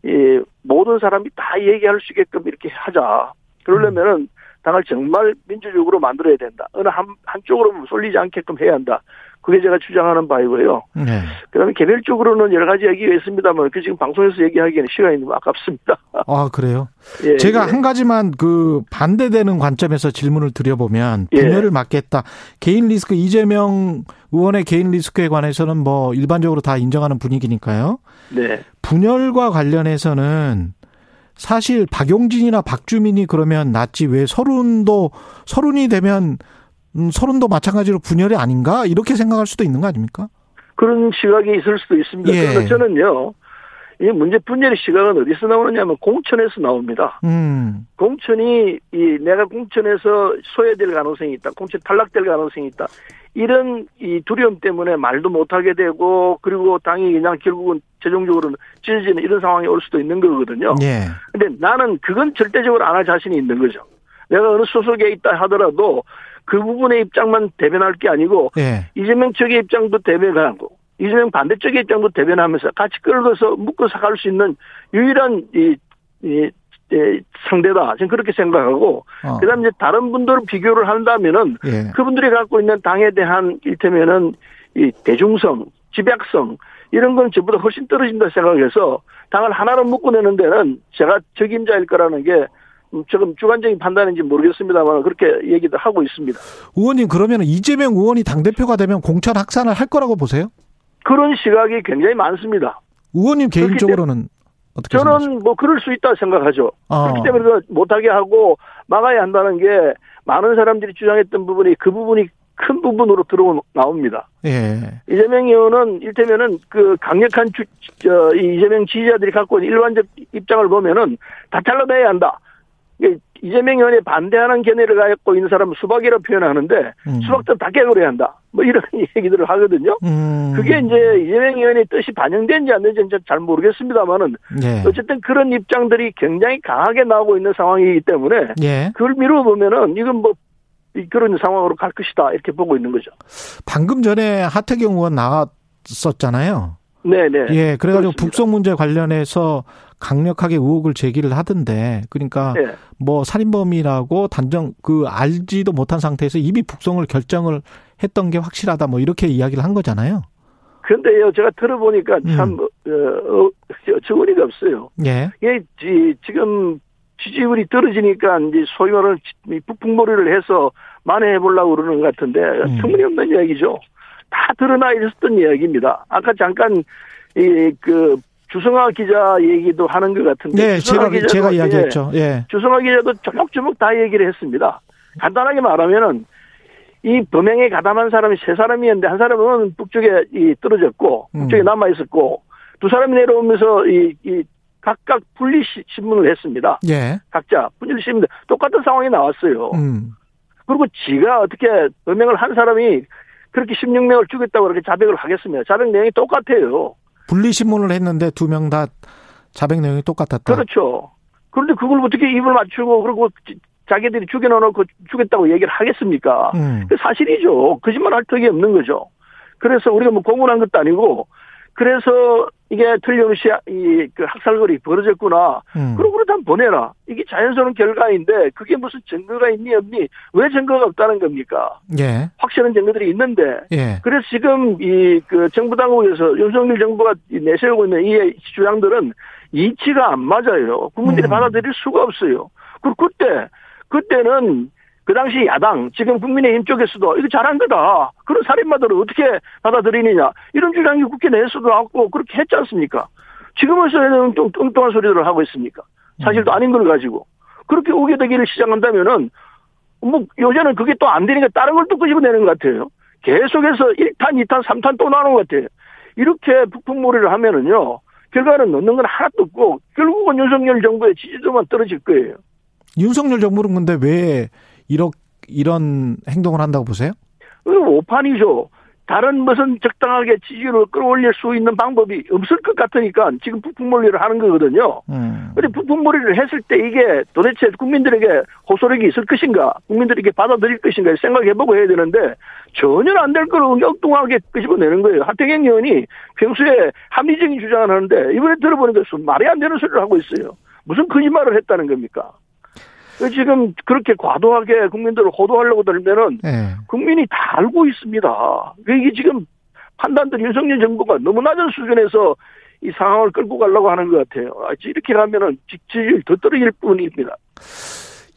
이 모든 사람이 다 얘기할 수 있게끔 이렇게 하자. 그러려면은 음. 당을 정말 민주적으로 만들어야 된다. 어느 한, 한쪽으로 쏠리지 않게끔 해야 한다. 그게 제가 주장하는 바이고요. 네. 그다음에 개별적으로는 여러 가지 얘기가 있습니다만 그 지금 방송에서 얘기하기에는 시간이 너무 아깝습니다. 아 그래요? 예, 제가 예. 한 가지만 그 반대되는 관점에서 질문을 드려보면 예. 분열을 예. 막겠다. 개인 리스크 이재명 의원의 개인 리스크에 관해서는 뭐 일반적으로 다 인정하는 분위기니까요. 네. 분열과 관련해서는 사실 박용진이나 박주민이 그러면 낫지 왜 서른도 서른이 되면 음, 서른도 마찬가지로 분열이 아닌가 이렇게 생각할 수도 있는 거 아닙니까? 그런 시각이 있을 수도 있습니다. 예. 그래서 저는요, 이 문제 분열의 시각은 어디서 나오느냐면 공천에서 나옵니다. 음. 공천이 이 내가 공천에서 소외될 가능성이 있다. 공천 탈락될 가능성이 있다. 이런 이 두려움 때문에 말도 못하게 되고 그리고 당이 그냥 결국은 최종적으로는 찢어지는 이런 상황이 올 수도 있는 거거든요. 예. 근데 나는 그건 절대적으로 안 할 자신이 있는 거죠. 내가 어느 소속에 있다 하더라도 그 부분의 입장만 대변할 게 아니고 예. 이재명 측의 입장도 대변하고 이재명 반대쪽의 입장도 대변하면서 같이 끌어서 묶어서 갈수 있는 유일한 이, 이, 이 상대다. 저는 그렇게 생각하고 어. 그 다음에 이제 다른 분들을 비교를 한다면은 예. 그분들이 갖고 있는 당에 대한 일테면은 이 대중성, 집약성 이런 건 저보다 훨씬 떨어진다 생각해서 당을 하나로 묶어내는 데는 제가 적임자일 거라는 게 지금 주관적인 판단인지 모르겠습니다만 그렇게 얘기도 하고 있습니다. 의원님 그러면 이재명 의원이 당 대표가 되면 공천 확산을 할 거라고 보세요? 그런 시각이 굉장히 많습니다. 의원님 개인적으로는 어떻게 저는 생각하십니까? 뭐 그럴 수 있다 생각하죠. 아. 그렇기 때문에 못하게 하고 막아야 한다는 게 많은 사람들이 주장했던 부분이 그 부분이 큰 부분으로 들어 나옵니다. 예. 이재명 의원은 일테면은 그 강력한 주, 저, 이재명 지지자들이 갖고 있는 일반적 입장을 보면은 다 잘라내야 한다. 이재명 의원이 반대하는 견해를 갖고 있는 사람은 수박이라고 표현하는데 음. 수박도 다 깨버려야 한다. 뭐 이런 얘기들을 하거든요. 음. 그게 이제 이재명 의원의 뜻이 반영된지 안 되는지 잘 모르겠습니다만은 예. 어쨌든 그런 입장들이 굉장히 강하게 나오고 있는 상황이기 때문에 예. 그걸 미루어 보면은 이건 뭐 그런 상황으로 갈 것이다 이렇게 보고 있는 거죠. 방금 전에 하태경 의원 나왔었잖아요. 네네. 예, 그래가지고 그렇습니다. 북송 문제 관련해서 강력하게 의혹을 제기를 하던데, 그러니까 네. 뭐 살인범이라고 단정 그 알지도 못한 상태에서 이미 북송을 결정을 했던 게 확실하다, 뭐 이렇게 이야기를 한 거잖아요. 근데요, 제가 들어보니까 참, 음. 어, 어, 저거리가 없어요. 예. 이게 지금 지지율이 떨어지니까 이제 소위 말하는 북풍몰이를 해서 만회해 보려고 그러는 것 같은데, 음. 터무니없는 이야기죠. 다 드러나 있었던 이야기입니다. 아까 잠깐 이 그 주성아 기자 얘기도 하는 것 같은데. 네, 제가 기자도, 제가 이야기했죠. 예. 주성아 기자도 조목조목 다 얘기를 했습니다. 간단하게 말하면은 이 범행에 가담한 사람이 세 사람이었는데 한 사람은 북쪽에 이 떨어졌고 음. 북쪽에 남아 있었고 두 사람이 내려오면서 이, 이 각각 분리 신문을 했습니다. 예. 각자 분리 신문 똑같은 상황이 나왔어요. 음. 그리고 지가 어떻게 범행을 한 사람이 그렇게 16명을 죽였다고 그렇게 자백을 하겠습니다. 자백 내용이 똑같아요. 분리신문을 했는데 두 명 다 자백 내용이 똑같았다. 그렇죠. 그런데 그걸 어떻게 입을 맞추고 그리고 자기들이 죽여놓고 죽였다고 얘기를 하겠습니까? 음. 그 사실이죠. 거짓말 할 턱이 없는 거죠. 그래서 우리가 뭐 공문한 것도 아니고 그래서 이게 틀림없이 이그 학살거리 벌어졌구나. 음. 그럼 그렇다면 보내라. 이게 자연스러운 결과인데 그게 무슨 증거가 있니 없니? 왜 증거가 없다는 겁니까? 예. 확실한 증거들이 있는데. 예. 그래서 지금 이 그 정부 당국에서 윤석열 정부가 내세우고 있는 이 주장들은 이치가 안 맞아요. 국민들이 음. 받아들일 수가 없어요. 그리고 그때 그때는 그 당시 야당, 지금 국민의힘 쪽에서도 이거 잘한 거다. 그런 살인마들을 어떻게 받아들이느냐. 이런 주장이 국회 내에서도 나왔고 그렇게 했지 않습니까? 지금에서는 좀 뚱뚱한 소리들을 하고 있습니까? 사실도 아닌 걸 가지고. 그렇게 오게 되기를 시작한다면은 뭐 요새는 그게 또 안 되니까 다른 걸 또 끄집어내는 것 같아요. 계속해서 1탄, 2탄, 3탄 또 나오는 것 같아요. 이렇게 북풍몰이를 하면은요. 결과는 넣는 건 하나도 없고 결국은 윤석열 정부의 지지도만 떨어질 거예요. 윤석열 정부는 근데 왜 이런 이런 행동을 한다고 보세요? 오판이죠. 다른 무슨 적당하게 지지율을 끌어올릴 수 있는 방법이 없을 것 같으니까 지금 북풍몰이를 하는 거거든요. 음. 근데 북풍몰이를 했을 때 이게 도대체 국민들에게 호소력이 있을 것인가, 국민들에게 받아들일 것인가 생각해보고 해야 되는데 전혀 안 될 거를 엉뚱하게 끄집어내는 거예요. 하태경 의원이 평소에 합리적인 주장을 하는데 이번에 들어보니까 말이 안 되는 소리를 하고 있어요. 무슨 거짓말을 했다는 겁니까? 지금 그렇게 과도하게 국민들을 호도하려고 들면은 네. 국민이 다 알고 있습니다. 이게 지금 판단들 윤석열 정부가 너무 낮은 수준에서 이 상황을 끌고 가려고 하는 것 같아요. 아, 이렇게 가면은 직지율 더 떨어질 뿐입니다.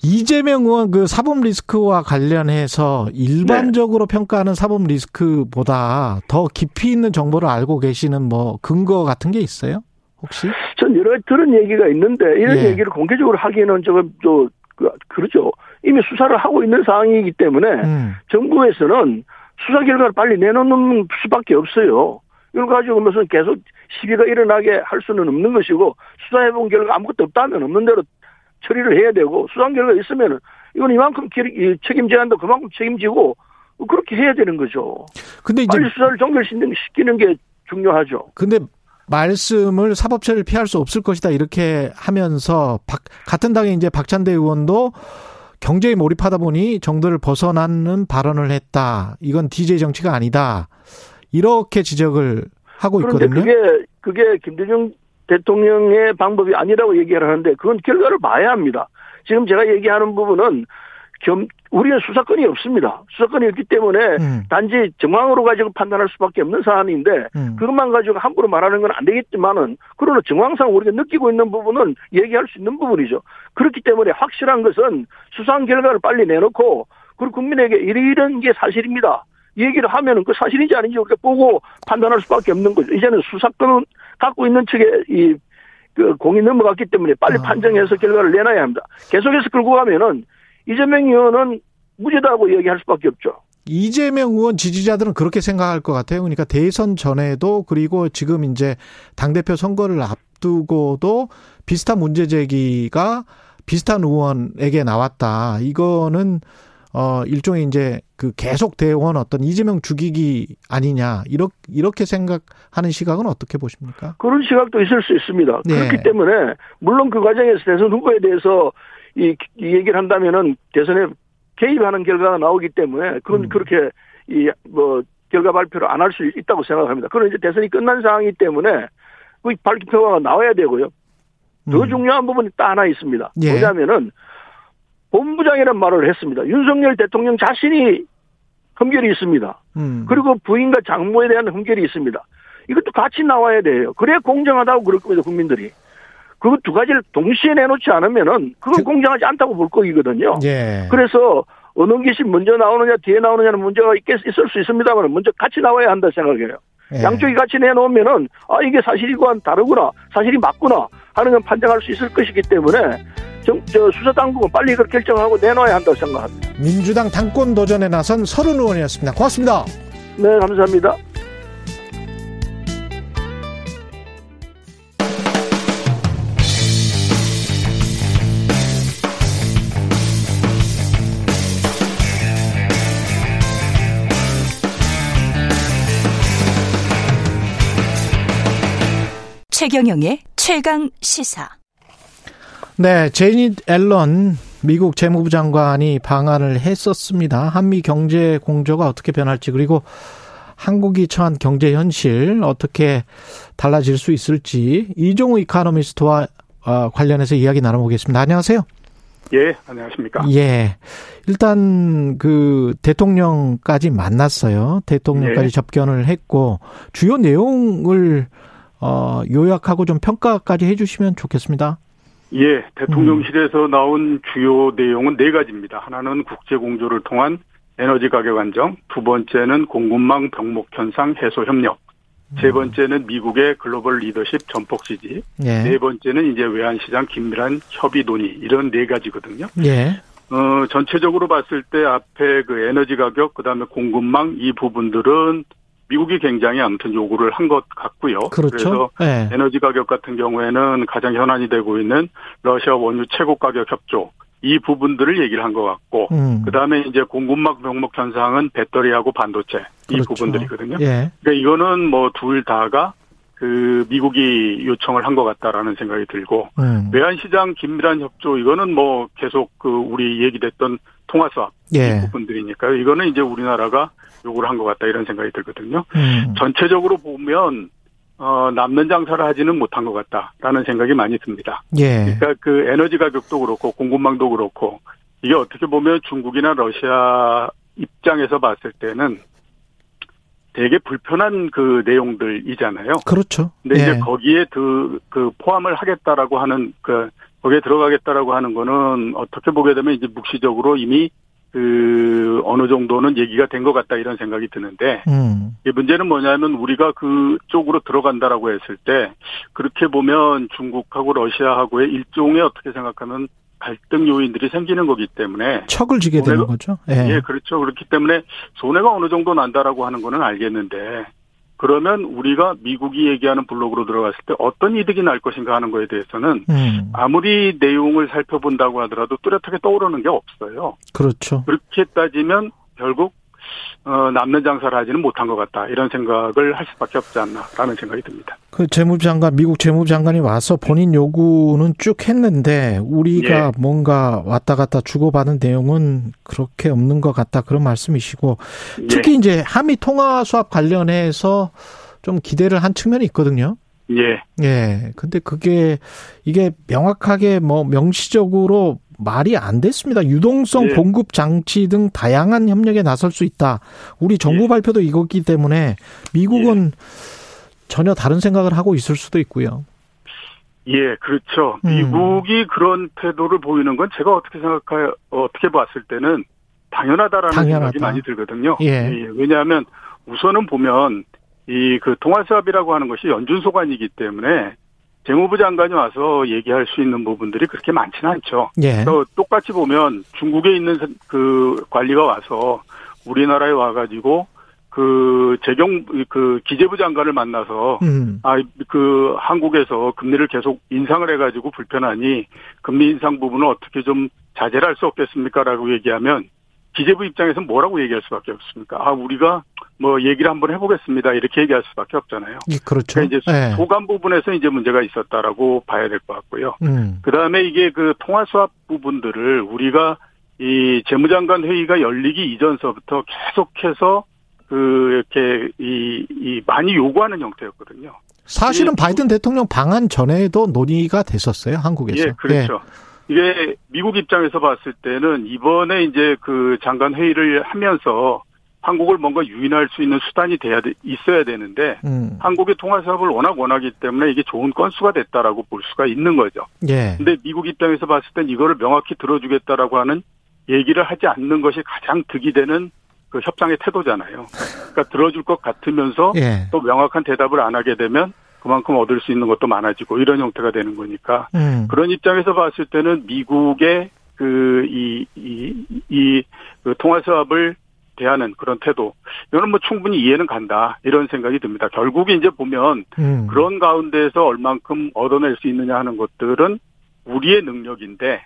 이재명 의원 그 사법 리스크와 관련해서 일반적으로 네. 평가하는 사법 리스크보다 더 깊이 있는 정보를 알고 계시는 뭐 근거 같은 게 있어요? 혹시? 전 여러 들은 얘기가 있는데 이런 예. 얘기를 공개적으로 하기에는 조금 또 그, 그렇죠. 이미 수사를 하고 있는 상황이기 때문에 음. 정부에서는 수사 결과를 빨리 내놓는 수밖에 없어요. 이걸 가지고 무슨 계속 시비가 일어나게 할 수는 없는 것이고 수사해본 결과 아무것도 없다면 없는 대로 처리를 해야 되고 수상 결과 있으면은 이건 이만큼 책임져야 한다 그만큼 책임지고 그렇게 해야 되는 거죠. 근데 이제 빨리 수사를 종결시키는 게 중요하죠. 근데 말씀을 사법처리를 피할 수 없을 것이다 이렇게 하면서 박, 같은 당의 이제 박찬대 의원도 경제에 몰입하다 보니 정도를 벗어나는 발언을 했다. 이건 DJ 정치가 아니다. 이렇게 지적을 하고 있거든요. 그게 그게 김대중 대통령의 방법이 아니라고 얘기를 하는데 그건 결과를 봐야 합니다. 지금 제가 얘기하는 부분은 겸, 우리는 수사권이 없습니다. 수사권이 없기 때문에 음. 단지 정황으로 가지고 판단할 수밖에 없는 사안인데 음. 그것만 가지고 함부로 말하는 건 안 되겠지만은 그러나 정황상 우리가 느끼고 있는 부분은 얘기할 수 있는 부분이죠. 그렇기 때문에 확실한 것은 수상 결과를 빨리 내놓고 그리고 국민에게 이런 게 사실입니다. 얘기를 하면은 그 사실인지 아닌지 우리가 보고 판단할 수밖에 없는 거죠. 이제는 수사권은 갖고 있는 측에 이, 그 공이 넘어갔기 때문에 빨리 아. 판정해서 결과를 내놔야 합니다. 계속해서 끌고 가면은 이재명 의원은 무죄다고 얘기할 수밖에 없죠. 이재명 의원 지지자들은 그렇게 생각할 것 같아요. 그러니까 대선 전에도 그리고 지금 이제 당대표 선거를 앞두고도 비슷한 문제 제기가 비슷한 의원에게 나왔다. 이거는 어 일종의 이제 그 계속 대원 어떤 이재명 죽이기 아니냐 이렇게 이렇게 생각하는 시각은 어떻게 보십니까? 그런 시각도 있을 수 있습니다. 네. 그렇기 때문에 물론 그 과정에서 대선 후보에 대해서 이, 이 얘기를 한다면은 대선에 개입하는 결과가 나오기 때문에 그건 음. 그렇게 이 뭐 결과 발표를 안 할 수 있다고 생각합니다. 그런 이제 대선이 끝난 상황이기 때문에 그 발표가 나와야 되고요. 더 음. 중요한 부분이 딱 하나 있습니다. 예. 뭐냐면은 본부장이라는 말을 했습니다. 윤석열 대통령 자신이 흠결이 있습니다. 음. 그리고 부인과 장모에 대한 흠결이 있습니다. 이것도 같이 나와야 돼요. 그래야 공정하다고 그럴 겁니다, 국민들이. 그 두 가지를 동시에 내놓지 않으면은 그건 그, 공정하지 않다고 볼 거이거든요. 예. 그래서 어느 것이 먼저 나오느냐 뒤에 나오느냐는 문제가 있겠, 있을 수 있습니다만 먼저 같이 나와야 한다 생각해요. 예. 양쪽이 같이 내놓으면은 아 이게 사실이고 다르구나 사실이 맞구나 하는 건 판정할 수 있을 것이기 때문에 정, 저 수사 당국은 빨리 이걸 결정하고 내놔야 한다고 생각합니다. 민주당 당권 도전에 나선 서른 의원이었습니다. 고맙습니다. 네, 감사합니다. 최경영의 최강 시사. 네, 제닛 앨런 미국 재무부 장관이 방한을 했었습니다. 한미 경제 공조가 어떻게 변할지 그리고 한국이 처한 경제 현실 어떻게 달라질 수 있을지 이종우 이카노미스트와 어, 관련해서 이야기 나눠보겠습니다. 안녕하세요. 예, 안녕하십니까. 예. 일단 그 대통령까지 만났어요. 대통령까지 예. 접견을 했고 주요 내용을 어 요약하고 좀 평가까지 해 주시면 좋겠습니다. 예, 대통령실에서 음. 나온 주요 내용은 네 가지입니다. 하나는 국제 공조를 통한 에너지 가격 안정, 두 번째는 공급망 병목 현상 해소 협력, 세 음. 번째는 미국의 글로벌 리더십 전폭 지지, 예. 네 번째는 이제 외환 시장 긴밀한 협의 논의 이런 네 가지거든요. 예. 어, 전체적으로 봤을 때 앞에 그 에너지 가격, 그 다음에 공급망 이 부분들은 미국이 굉장히 아무튼 요구를 한 것 같고요. 그렇죠. 그래서 네. 에너지 가격 같은 경우에는 가장 현안이 되고 있는 러시아 원유 최고 가격 협조 이 부분들을 얘기를 한 것 같고 음. 그다음에 이제 공급망 병목 현상은 배터리하고 반도체 이 그렇죠. 부분들이거든요. 예. 그러니까 이거는 뭐 둘 다가 그 미국이 요청을 한 것 같다라는 생각이 들고 음. 외환시장 긴밀한 협조 이거는 뭐 계속 그 우리 얘기됐던 통화수합 예. 이 부분들이니까요. 이거는 이제 우리나라가 요구를 한 것 같다 이런 생각이 들거든요. 음. 전체적으로 보면 어, 남는 장사를 하지는 못한 것 같다라는 생각이 많이 듭니다. 예. 그러니까 그 에너지 가격도 그렇고 공급망도 그렇고 이게 어떻게 보면 중국이나 러시아 입장에서 봤을 때는 되게 불편한 그 내용들이잖아요. 그렇죠. 근데 예. 이제 거기에 그, 그 포함을 하겠다라고 하는 그 거기에 들어가겠다라고 하는 거는 어떻게 보게 되면 이제 묵시적으로 이미 그 어느 정도는 얘기가 된 것 같다 이런 생각이 드는데 음. 문제는 뭐냐면 우리가 그쪽으로 들어간다라고 했을 때 그렇게 보면 중국하고 러시아하고의 일종의 어떻게 생각하면 갈등 요인들이 생기는 거기 때문에 척을 지게 되는 거죠. 예. 예, 그렇죠. 그렇기 때문에 손해가 어느 정도 난다라고 하는 거는 알겠는데 그러면 우리가 미국이 얘기하는 블록으로 들어갔을 때 어떤 이득이 날 것인가 하는 거에 대해서는 음. 아무리 내용을 살펴본다고 하더라도 뚜렷하게 떠오르는 게 없어요. 그렇죠. 그렇게 따지면 결국 어, 남는 장사를 하지는 못한 것 같다. 이런 생각을 할 수밖에 없지 않나라는 생각이 듭니다. 그 재무장관, 미국 재무장관이 와서 본인 요구는 쭉 했는데 우리가 예. 뭔가 왔다 갔다 주고받은 내용은 그렇게 없는 것 같다. 그런 말씀이시고 특히 예. 이제 한미 통화 수합 관련해서 좀 기대를 한 측면이 있거든요. 예. 예. 근데 그게 이게 명확하게 뭐 명시적으로 말이 안 됐습니다. 유동성 예. 공급 장치 등 다양한 협력에 나설 수 있다. 우리 정부 예. 발표도 이거기 때문에 미국은 예. 전혀 다른 생각을 하고 있을 수도 있고요. 예, 그렇죠. 음. 미국이 그런 태도를 보이는 건 제가 어떻게 생각해 어떻게 봤을 때는 당연하다라는 당연하다. 생각이 많이 들거든요. 예. 예. 왜냐하면 우선은 보면 이 그 통화수합이라고 하는 것이 연준소관이기 때문에 재무부 장관이 와서 얘기할 수 있는 부분들이 그렇게 많지는 않죠. 예. 또 똑같이 보면 중국에 있는 그 관리가 와서 우리나라에 와가지고 그 재경 그 기재부 장관을 만나서 음. 아그 한국에서 금리를 계속 인상을 해가지고 불편하니 금리 인상 부분을 어떻게 좀 자제를 할 수 없겠습니까라고 얘기하면 기재부 입장에서는 뭐라고 얘기할 수밖에 없습니까? 아 우리가 뭐 얘기를 한번 해보겠습니다. 이렇게 얘기할 수밖에 없잖아요. 예, 그렇죠. 그러니까 이제 네. 소관 부분에서 이제 문제가 있었다라고 봐야 될 것 같고요. 음. 그 다음에 이게 그 통화 수합 부분들을 우리가 이 재무장관 회의가 열리기 이전서부터 계속해서 그 이렇게 이, 이 많이 요구하는 형태였거든요. 사실은 바이든 대통령 방한 전에도 논의가 됐었어요, 한국에서. 예, 그렇죠. 예. 이게 미국 입장에서 봤을 때는 이번에 이제 그 장관 회의를 하면서 한국을 뭔가 유인할 수 있는 수단이 돼야 돼, 있어야 되는데 음. 한국의 통화 사업을 워낙 원하기 때문에 이게 좋은 건수가 됐다라고 볼 수가 있는 거죠. 예. 근데 미국 입장에서 봤을 땐 이거를 명확히 들어주겠다라고 하는 얘기를 하지 않는 것이 가장 득이 되는 그 협상의 태도잖아요. 그러니까 들어줄 것 같으면서 예. 또 명확한 대답을 안 하게 되면 그만큼 얻을 수 있는 것도 많아지고 이런 형태가 되는 거니까 음. 그런 입장에서 봤을 때는 미국의 그 이 이이 그 통화 사업을 대하는 그런 태도 이거는 뭐 충분히 이해는 간다 이런 생각이 듭니다. 결국에 이제 보면 음. 그런 가운데서 얼만큼 얻어낼 수 있느냐 하는 것들은 우리의 능력인데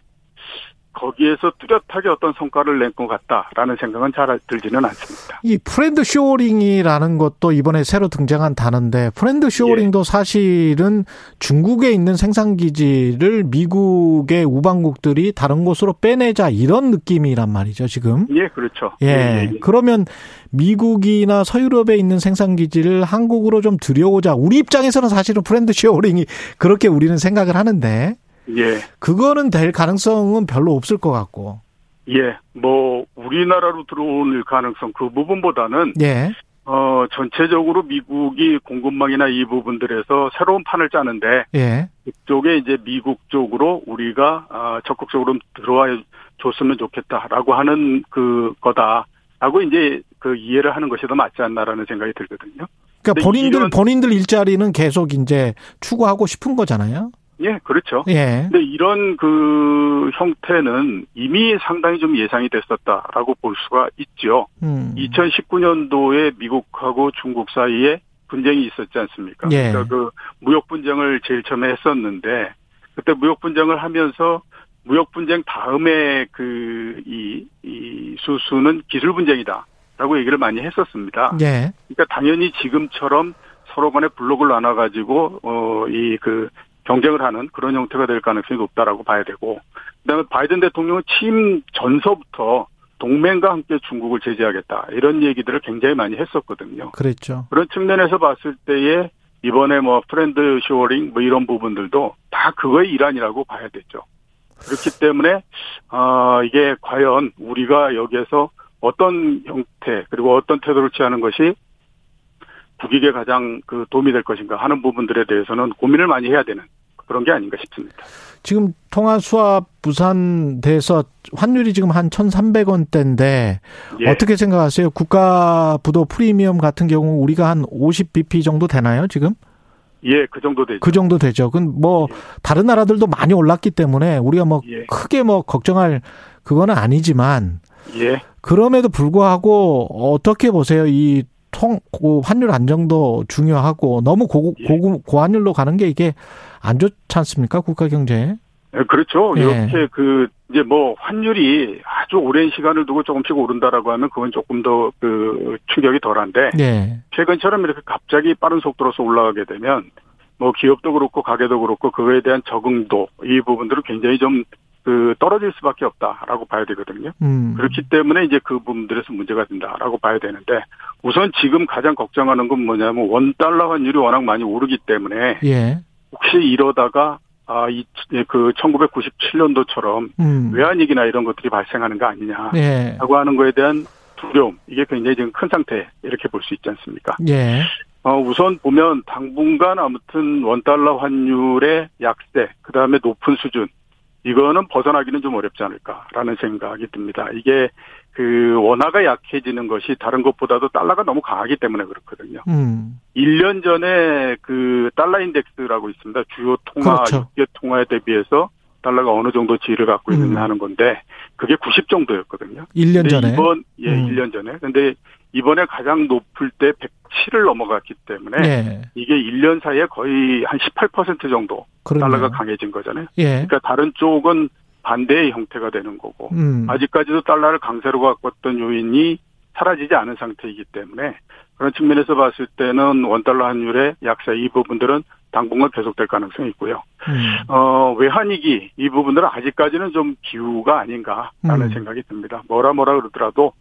거기에서 뚜렷하게 어떤 성과를 낸 것 같다라는 생각은 잘 들지는 않습니다. 이 friend shoring이라는 것도 이번에 새로 등장한 단어인데 friend shoring도 예. 사실은 중국에 있는 생산 기지를 미국의 우방국들이 다른 곳으로 빼내자 이런 느낌이란 말이죠, 지금. 예, 그렇죠. 예. 예, 예. 그러면 미국이나 서유럽에 있는 생산 기지를 한국으로 좀 들여오자. 우리 입장에서는 사실은 friend shoring이 그렇게 우리는 생각을 하는데 예. 그거는 될 가능성은 별로 없을 것 같고. 예. 뭐 우리나라로 들어올 가능성 그 부분보다는 예. 어 전체적으로 미국이 공급망이나 이 부분들에서 새로운 판을 짜는데 예. 그쪽에 이제 미국 쪽으로 우리가 아 적극적으로 들어와 줬으면 좋겠다라고 하는 그 거다라고 이제 그 이해를 하는 것이 더 맞지 않나라는 생각이 들거든요. 그러니까 본인들 본인들 일자리는 계속 이제 추구하고 싶은 거잖아요. 예, 그렇죠. 예. 근데 이런 그 형태는 이미 상당히 좀 예상이 됐었다라고 볼 수가 있죠. 음. 2019년도에 미국하고 중국 사이에 분쟁이 있었지 않습니까? 예. 그러니까 그 무역 분쟁을 제일 처음에 했었는데 그때 무역 분쟁을 하면서 무역 분쟁 다음에 그이 이 수수는 기술 분쟁이다라고 얘기를 많이 했었습니다. 예. 그러니까 당연히 지금처럼 서로 간에 블록을 나눠 가지고 어이그 경쟁을 하는 그런 형태가 될 가능성이 높다라고 봐야 되고 그다음에 바이든 대통령은 취임 전서부터 동맹과 함께 중국을 제재하겠다 이런 얘기들을 굉장히 많이 했었거든요. 그랬죠. 그런 측면에서 봤을 때에 이번에 뭐 friend shoring 뭐 이런 부분들도 다 그거의 일환이라고 봐야 되죠. 그렇기 때문에 아 이게 과연 우리가 여기에서 어떤 형태 그리고 어떤 태도를 취하는 것이 국익에 가장 그 도움이 될 것인가 하는 부분들에 대해서는 고민을 많이 해야 되는 그런 게 아닌가 싶습니다. 지금 통화 수합 부산돼서 환율이 지금 한 1,300원대인데 예. 어떻게 생각하세요? 국가 부도 프리미엄 같은 경우 우리가 한 50bp 정도 되나요, 지금? 예, 그 정도 되죠. 그 정도 되죠. 그뭐 예. 다른 나라들도 많이 올랐기 때문에 우리가 뭐 예. 크게 뭐 걱정할 그거는 아니지만 예. 그럼에도 불구하고 어떻게 보세요? 이 통, 그 환율 안정도 중요하고 너무 고, 예. 고, 고환율로 가는 게 이게 안 좋지 않습니까? 국가 경제에? 예, 그렇죠. 예. 이렇게 그 이제 뭐 환율이 아주 오랜 시간을 두고 조금씩 오른다라고 하면 그건 조금 더 그 충격이 덜한데 예. 최근처럼 이렇게 갑자기 빠른 속도로서 올라가게 되면 뭐 기업도 그렇고 가게도 그렇고 그거에 대한 적응도 이 부분들은 굉장히 좀 그 떨어질 수밖에 없다라고 봐야 되거든요. 음. 그렇기 때문에 이제 그 부분들에서 문제가 된다라고 봐야 되는데 우선 지금 가장 걱정하는 건 뭐냐면 원 달러 환율이 워낙 많이 오르기 때문에 예. 혹시 이러다가 아, 이, 그, 1997년도처럼 음. 외환위기나 이런 것들이 발생하는 거 아니냐라고 예. 하는 거에 대한 두려움, 이게 굉장히 지금 큰 상태, 이렇게 볼 수 있지 않습니까? 예. 어, 우선 보면 당분간 아무튼 원달러 환율의 약세, 그 다음에 높은 수준, 이거는 벗어나기는 좀 어렵지 않을까라는 생각이 듭니다. 이게 그 원화가 약해지는 것이 다른 것보다도 달러가 너무 강하기 때문에 그렇거든요. 음. 1년 전에 그 달러 인덱스라고 있습니다. 주요 통화, 그렇죠. 육계 통화에 대비해서 달러가 어느 정도 지위를 갖고 있느냐 음. 하는 건데 그게 90 정도였거든요. 1년 전에 이번 예, 음. 1년 전에. 근데 이번에 가장 높을 때 107을 넘어갔기 때문에 네. 이게 1년 사이에 거의 한 18% 정도 그러네요. 달러가 강해진 거잖아요. 예. 그러니까 다른 쪽은 반대의 형태가 되는 거고 음. 아직까지도 달러를 강세로 갖고 왔던 요인이 사라지지 않은 상태이기 때문에 그런 측면에서 봤을 때는 원달러 환율의 약세 이 부분들은 당분간 계속될 가능성이 있고요. 음. 어, 외환위기 이 부분들은 아직까지는 좀 기후가 아닌가라는 음. 생각이 듭니다. 뭐라 뭐라 그러더라도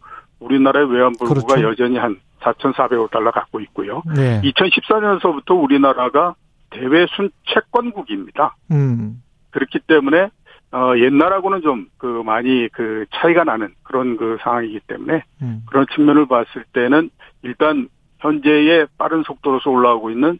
우리나라의 외환불구가 그렇죠. 여전히 한 4,400억 달러 갖고 있고요. 네. 2014년서부터 우리나라가 대외 순채권국입니다. 음. 그렇기 때문에 어, 옛날하고는 좀, 그, 많이, 그, 차이가 나는 그런 그 상황이기 때문에, 음. 그런 측면을 봤을 때는, 일단, 현재의 빠른 속도로서 올라오고 있는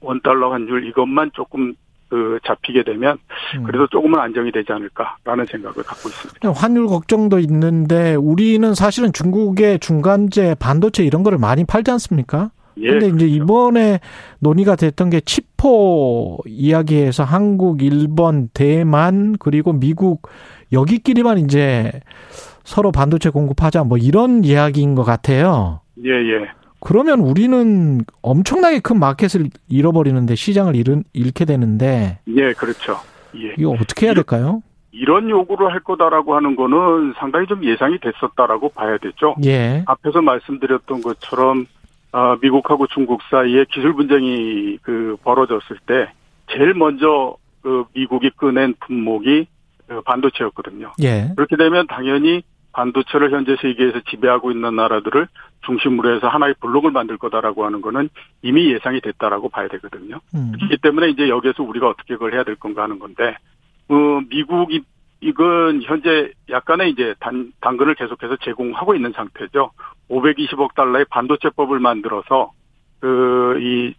원달러 환율 이것만 조금 그 잡히게 되면 음. 그래도 조금은 안정이 되지 않을까라는 생각을 갖고 있습니다. 환율 걱정도 있는데 우리는 사실은 중국의 중간재 반도체 이런 거를 많이 팔지 않습니까? 예, 근데 이제 그렇죠. 이번에 논의가 됐던 게 치포 이야기에서 한국, 일본, 대만 그리고 미국 여기끼리만 이제 서로 반도체 공급하자 뭐 이런 이야기인 것 같아요. 예, 예. 그러면 우리는 엄청나게 큰 마켓을 잃어버리는데 시장을 잃은, 잃게 되는데. 예, 그렇죠. 예. 이거 어떻게 해야 될까요? 이런 요구를 할 거다라고 하는 거는 상당히 좀 예상이 됐었다라고 봐야 되죠. 예. 앞에서 말씀드렸던 것처럼 아, 미국하고 중국 사이에 기술 분쟁이 그 벌어졌을 때 제일 먼저 그 미국이 꺼낸 품목이 그 반도체였거든요. 예. 그렇게 되면 당연히 반도체를 현재 세계에서 지배하고 있는 나라들을 중심으로 해서 하나의 블록을 만들 거다라고 하는 거는 이미 예상이 됐다라고 봐야 되거든요. 음. 그렇기 때문에 이제 여기에서 우리가 어떻게 그걸 해야 될 건가 하는 건데, 어, 미국이 이건 현재 약간의 이제 단, 당근을 계속해서 제공하고 있는 상태죠. 520억 달러의 반도체법을 만들어서 그, 이,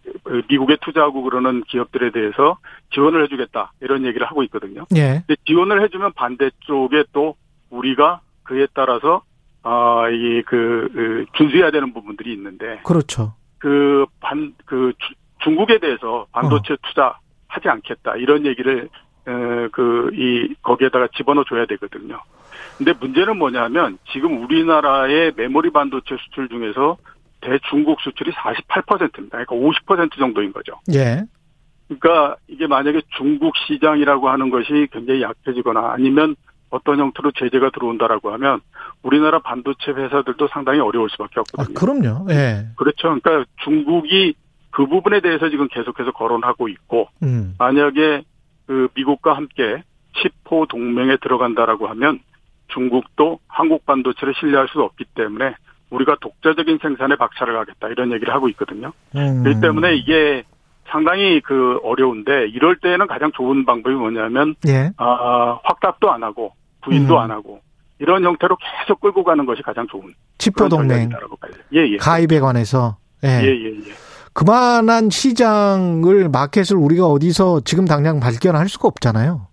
미국에 투자하고 그러는 기업들에 대해서 지원을 해주겠다. 이런 얘기를 하고 있거든요. 예. 근데 지원을 해주면 반대 쪽에 또 우리가 그에 따라서 아, 이, 그, 그, 준수해야 되는 부분들이 있는데. 그렇죠. 그, 반, 그, 주, 중국에 대해서 반도체 어. 투자 하지 않겠다. 이런 얘기를, 에, 그, 이, 거기에다가 집어넣어 줘야 되거든요. 근데 문제는 뭐냐면, 지금 우리나라의 메모리 반도체 수출 중에서 대중국 수출이 48%입니다. 그러니까 50% 정도인 거죠. 예. 그러니까 이게 만약에 중국 시장이라고 하는 것이 굉장히 약해지거나 아니면 어떤 형태로 제재가 들어온다라고 하면 우리나라 반도체 회사들도 상당히 어려울 수밖에 없거든요. 아, 그럼요. 예. 그렇죠. 그러니까 중국이 그 부분에 대해서 지금 계속해서 거론하고 있고 음. 만약에 그 미국과 함께 치포 동맹에 들어간다라고 하면 중국도 한국 반도체를 신뢰할 수 없기 때문에 우리가 독자적인 생산에 박차를 가겠다 이런 얘기를 하고 있거든요. 음. 그렇기 때문에 이게 상당히 그 어려운데 이럴 때는 가장 좋은 방법이 뭐냐면 예. 아, 확답도 안 하고 부인도 음. 안 하고 이런 형태로 계속 끌고 가는 것이 가장 좋은 치포 동맹 예, 예. 가입에 관해서 예. 예, 예, 예. 그만한 시장을 마켓을 우리가 어디서 지금 당장 발견할 수가 없잖아요.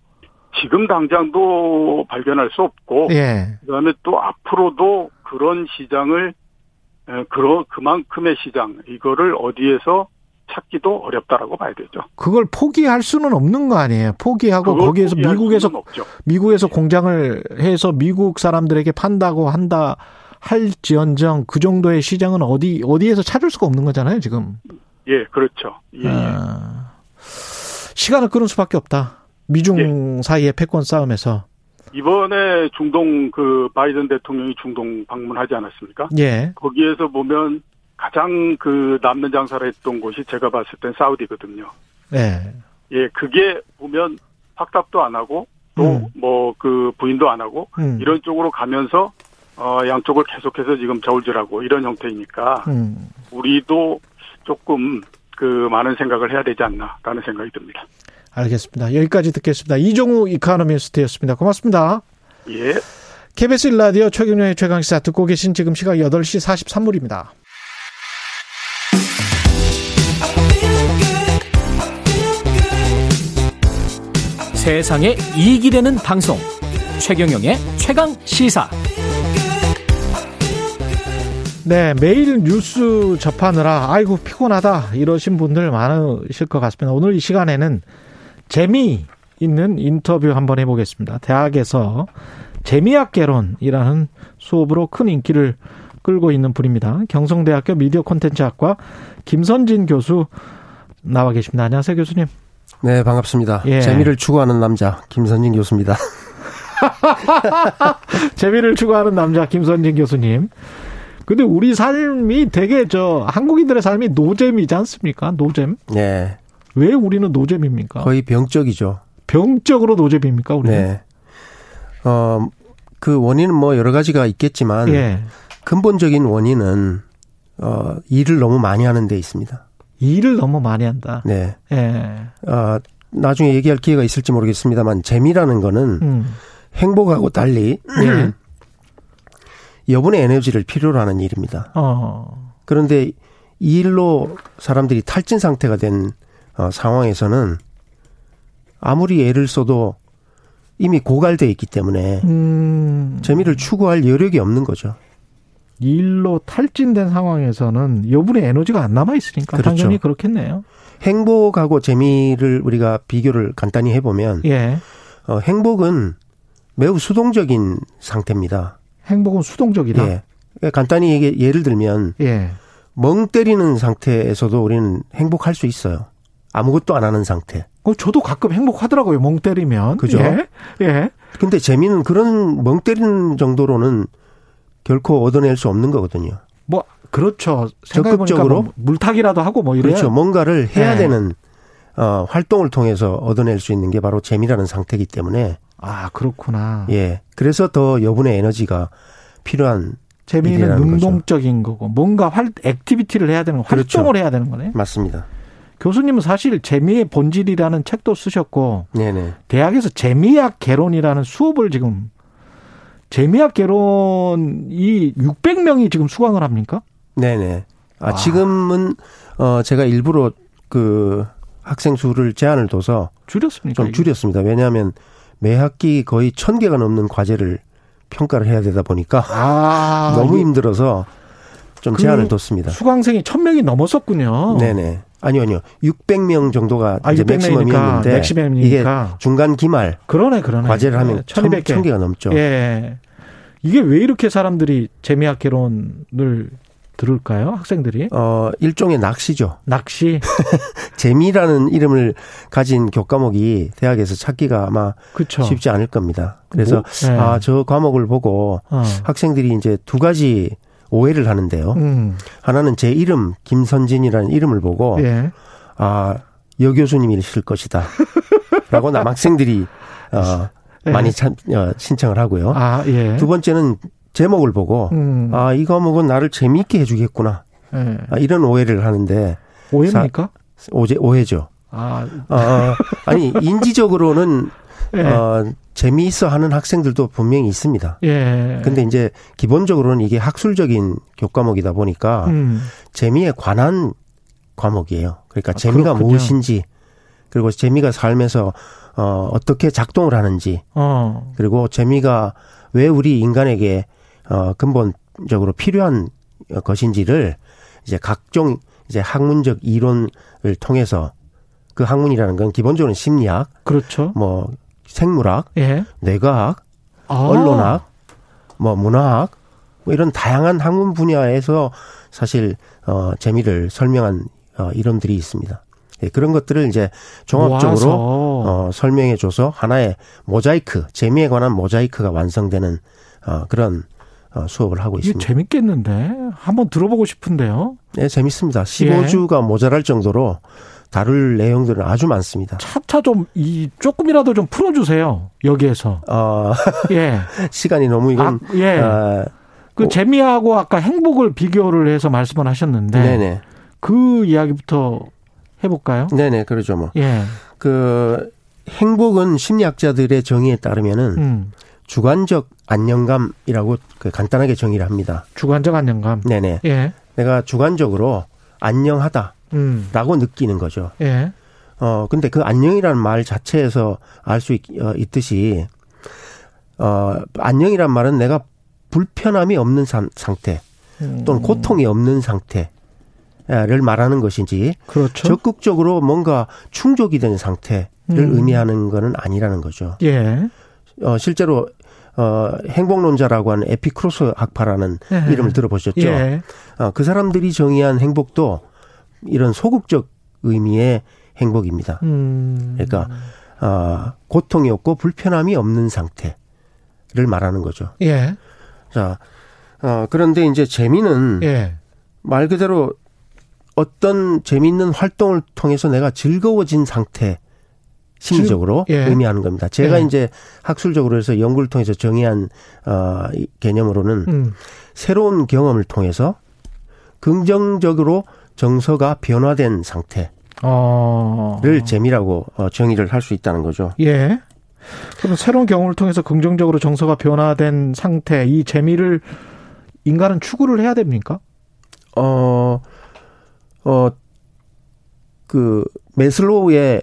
지금 당장도 발견할 수 없고 예. 그다음에 또 앞으로도 그런 시장을 그런 그만큼의 시장 이거를 어디에서 찾기도 어렵다라고 봐야 되죠. 그걸 포기할 수는 없는 거 아니에요. 포기하고 거기에서 미국에서 미국에서 공장을 해서 미국 사람들에게 판다고 한다 할지언정 그 정도의 시장은 어디 어디에서 찾을 수가 없는 거잖아요, 지금. 예, 그렇죠. 예, 아, 시간을 끄는 수밖에 없다. 미중 예. 사이의 패권 싸움에서. 이번에 중동 그 바이든 대통령이 중동 방문하지 않았습니까? 예. 거기에서 보면 가장 그 남는 장사를 했던 곳이 제가 봤을 땐 사우디거든요. 예. 예, 그게 보면 확답도 안 하고 또 뭐그 음. 부인도 안 하고 음. 이런 쪽으로 가면서 어 양쪽을 계속해서 지금 저울질하고 이런 형태이니까 음. 우리도 조금 그 많은 생각을 해야 되지 않나라는 생각이 듭니다. 알겠습니다. 여기까지 듣겠습니다. 이종우 이카노미스트였습니다. 고맙습니다. 예. KBS 일라디오 최경련의 최강시사 듣고 계신 지금 시각 8시 43분입니다. 세상에 이익이 되는 방송. 최경영의 최강 시사. 네 매일 뉴스 접하느라 아이고 피곤하다 이러신 분들 많으실 것 같습니다. 오늘 이 시간에는 재미 있는 인터뷰 한번 해보겠습니다. 대학에서 재미학개론이라는 수업으로 큰 인기를 끌고 있는 분입니다. 경성대학교 미디어 콘텐츠학과 김선진 교수 나와 계십니다. 안녕하세요 교수님 네, 반갑습니다. 예. 재미를 추구하는 남자 김선진 교수입니다. 재미를 추구하는 남자 김선진 교수님. 근데 우리 삶이 되게 저 한국인들의 삶이 노잼이지 않습니까? 노잼. 네. 왜 우리는 노잼입니까? 거의 병적이죠. 병적으로 노잼입니까, 우리는? 네. 어, 그 원인은 뭐 여러 가지가 있겠지만 예. 근본적인 원인은 어, 일을 너무 많이 하는 데 있습니다. 일을 너무 많이 한다. 네. 예. 어, 나중에 얘기할 기회가 있을지 모르겠습니다만 재미라는 거는 음. 행복하고 달리 예. 여분의 에너지를 필요로 하는 일입니다. 어. 그런데 이 일로 사람들이 탈진 상태가 된 어, 상황에서는 아무리 애를 써도 이미 고갈돼 있기 때문에 음. 재미를 추구할 여력이 없는 거죠. 일로 탈진된 상황에서는 여분의 에너지가 안 남아 있으니까 그렇죠. 당연히 그렇겠네요. 행복하고 재미를 우리가 비교를 간단히 해보면 예. 어, 행복은 매우 수동적인 상태입니다. 행복은 수동적이다. 예. 그러니까 간단히 얘기, 예를 들면 예. 멍 때리는 상태에서도 우리는 행복할 수 있어요. 아무것도 안 하는 상태. 어, 저도 가끔 행복하더라고요. 멍 때리면. 그죠? 예. 예. 근데 재미는 그런 멍 때리는 정도로는 결코 얻어낼 수 없는 거거든요. 뭐 그렇죠. 적극적으로 뭐 물타기라도 하고 뭐 이래요. 그렇죠. 뭔가를 해야 네. 되는 어, 활동을 통해서 얻어낼 수 있는 게 바로 재미라는 상태이기 때문에 아 그렇구나. 예. 그래서 더 여분의 에너지가 필요한 재미는 능동적인 거죠. 거고 뭔가 활 activity를 해야 되는 그렇죠. 활동을 해야 되는 거네. 맞습니다. 교수님은 사실 재미의 본질이라는 책도 쓰셨고 네네. 대학에서 재미학 개론이라는 수업을 지금 재미학 개론이 600명이 지금 수강을 합니까? 네네. 아, 아. 지금은 어 제가 일부러 그 학생 수를 제한을 둬서 줄였습니까? 좀 줄였습니다. 왜냐하면 매 학기 거의 천 개가 넘는 과제를 평가를 해야 되다 보니까 아, 너무 힘들어서 좀 그 제한을 뒀습니다. 수강생이 천명이 넘었었군요. 네네. 아니요, 아니요. 600명 정도가 아, 이제 맥시멈이었는데 맥시멈이니까. 이게 중간 기말 그러네, 그러네. 과제를 하면 1200개. 1000개가 넘죠. 예. 이게 왜 이렇게 사람들이 재미학 개론을 들을까요? 학생들이? 어, 일종의 낚시죠. 낚시. 재미라는 이름을 가진 교과목이 대학에서 찾기가 아마 그쵸. 쉽지 않을 겁니다. 그래서 뭐, 네. 아, 저 과목을 보고 어. 학생들이 이제 두 가지 오해를 하는데요. 음. 하나는 제 이름 김선진이라는 이름을 보고 예. 아, 여 교수님이실 것이다. 라고 남학생들이 어, 예. 많이 참, 어, 신청을 하고요. 아, 예. 두 번째는 제목을 보고 음. 아 이 과목은 나를 재미있게 해주겠구나 네. 아, 이런 오해를 하는데 오해입니까? 사, 오제 오해죠. 아, 어, 아니 인지적으로는 네. 어, 재미있어 하는 학생들도 분명히 있습니다. 예. 근데 이제 기본적으로는 이게 학술적인 교과목이다 보니까 음. 재미에 관한 과목이에요. 그러니까 아, 재미가 그렇군요. 무엇인지 그리고 재미가 삶에서 어, 어떻게 작동을 하는지 어. 그리고 재미가 왜 우리 인간에게 어, 근본적으로 필요한 것인지를 이제 각종 이제 학문적 이론을 통해서 그 학문이라는 건 기본적으로 심리학, 그렇죠. 뭐 생물학, 예. 뇌과학, 아. 언론학, 뭐 문화학 뭐 이런 다양한 학문 분야에서 사실 어 재미를 설명한 어 이론들이 있습니다. 예, 그런 것들을 이제 종합적으로 어 설명해 줘서 하나의 모자이크, 재미에 관한 모자이크가 완성되는 어 그런 어, 수업을 하고 있습니다. 재밌겠는데 한번 들어보고 싶은데요. 네, 재밌습니다. 15주가 예. 모자랄 정도로 다룰 내용들은 아주 많습니다. 차차 좀 이 조금이라도 좀 풀어주세요 여기에서. 어, 예. 시간이 너무 이건 아, 예. 어, 그 재미하고 아까 행복을 비교를 해서 말씀을 하셨는데. 네네. 그 이야기부터 해볼까요? 네네 그러죠 뭐. 예. 그 행복은 심리학자들의 정의에 따르면은 음. 주관적 안정감이라고 그 간단하게 정의를 합니다. 주관적 안정감. 네네. 예. 내가 주관적으로 안녕하다. 음. 라고 느끼는 거죠. 예. 어, 근데 그 안녕이라는 말 자체에서 알수 어, 있듯이, 어, 안녕이란 말은 내가 불편함이 없는 상, 태 또는 음. 고통이 없는 상태 를 말하는 것인지, 그렇죠. 적극적으로 뭔가 충족이 된 상태를 음. 의미하는 것은 아니라는 거죠. 예. 어, 실제로 어, 행복론자라고 하는 에피크로스 학파라는 예. 이름을 들어보셨죠? 예. 어, 그 사람들이 정의한 행복도 이런 소극적 의미의 행복입니다. 음. 그러니까 어, 고통이 없고 불편함이 없는 상태를 말하는 거죠. 예. 자, 어, 그런데 이제 재미는 예. 말 그대로 어떤 재미있는 활동을 통해서 내가 즐거워진 상태 심리적으로 예. 의미하는 겁니다. 제가 예. 이제 학술적으로 해서 연구를 통해서 정의한 어 개념으로는 음. 새로운 경험을 통해서 긍정적으로 정서가 변화된 상태를 어. 재미라고 어, 정의를 할 수 있다는 거죠. 예. 그럼 새로운 경험을 통해서 긍정적으로 정서가 변화된 상태, 이 재미를 인간은 추구를 해야 됩니까? 어, 어, 그, 메슬로우의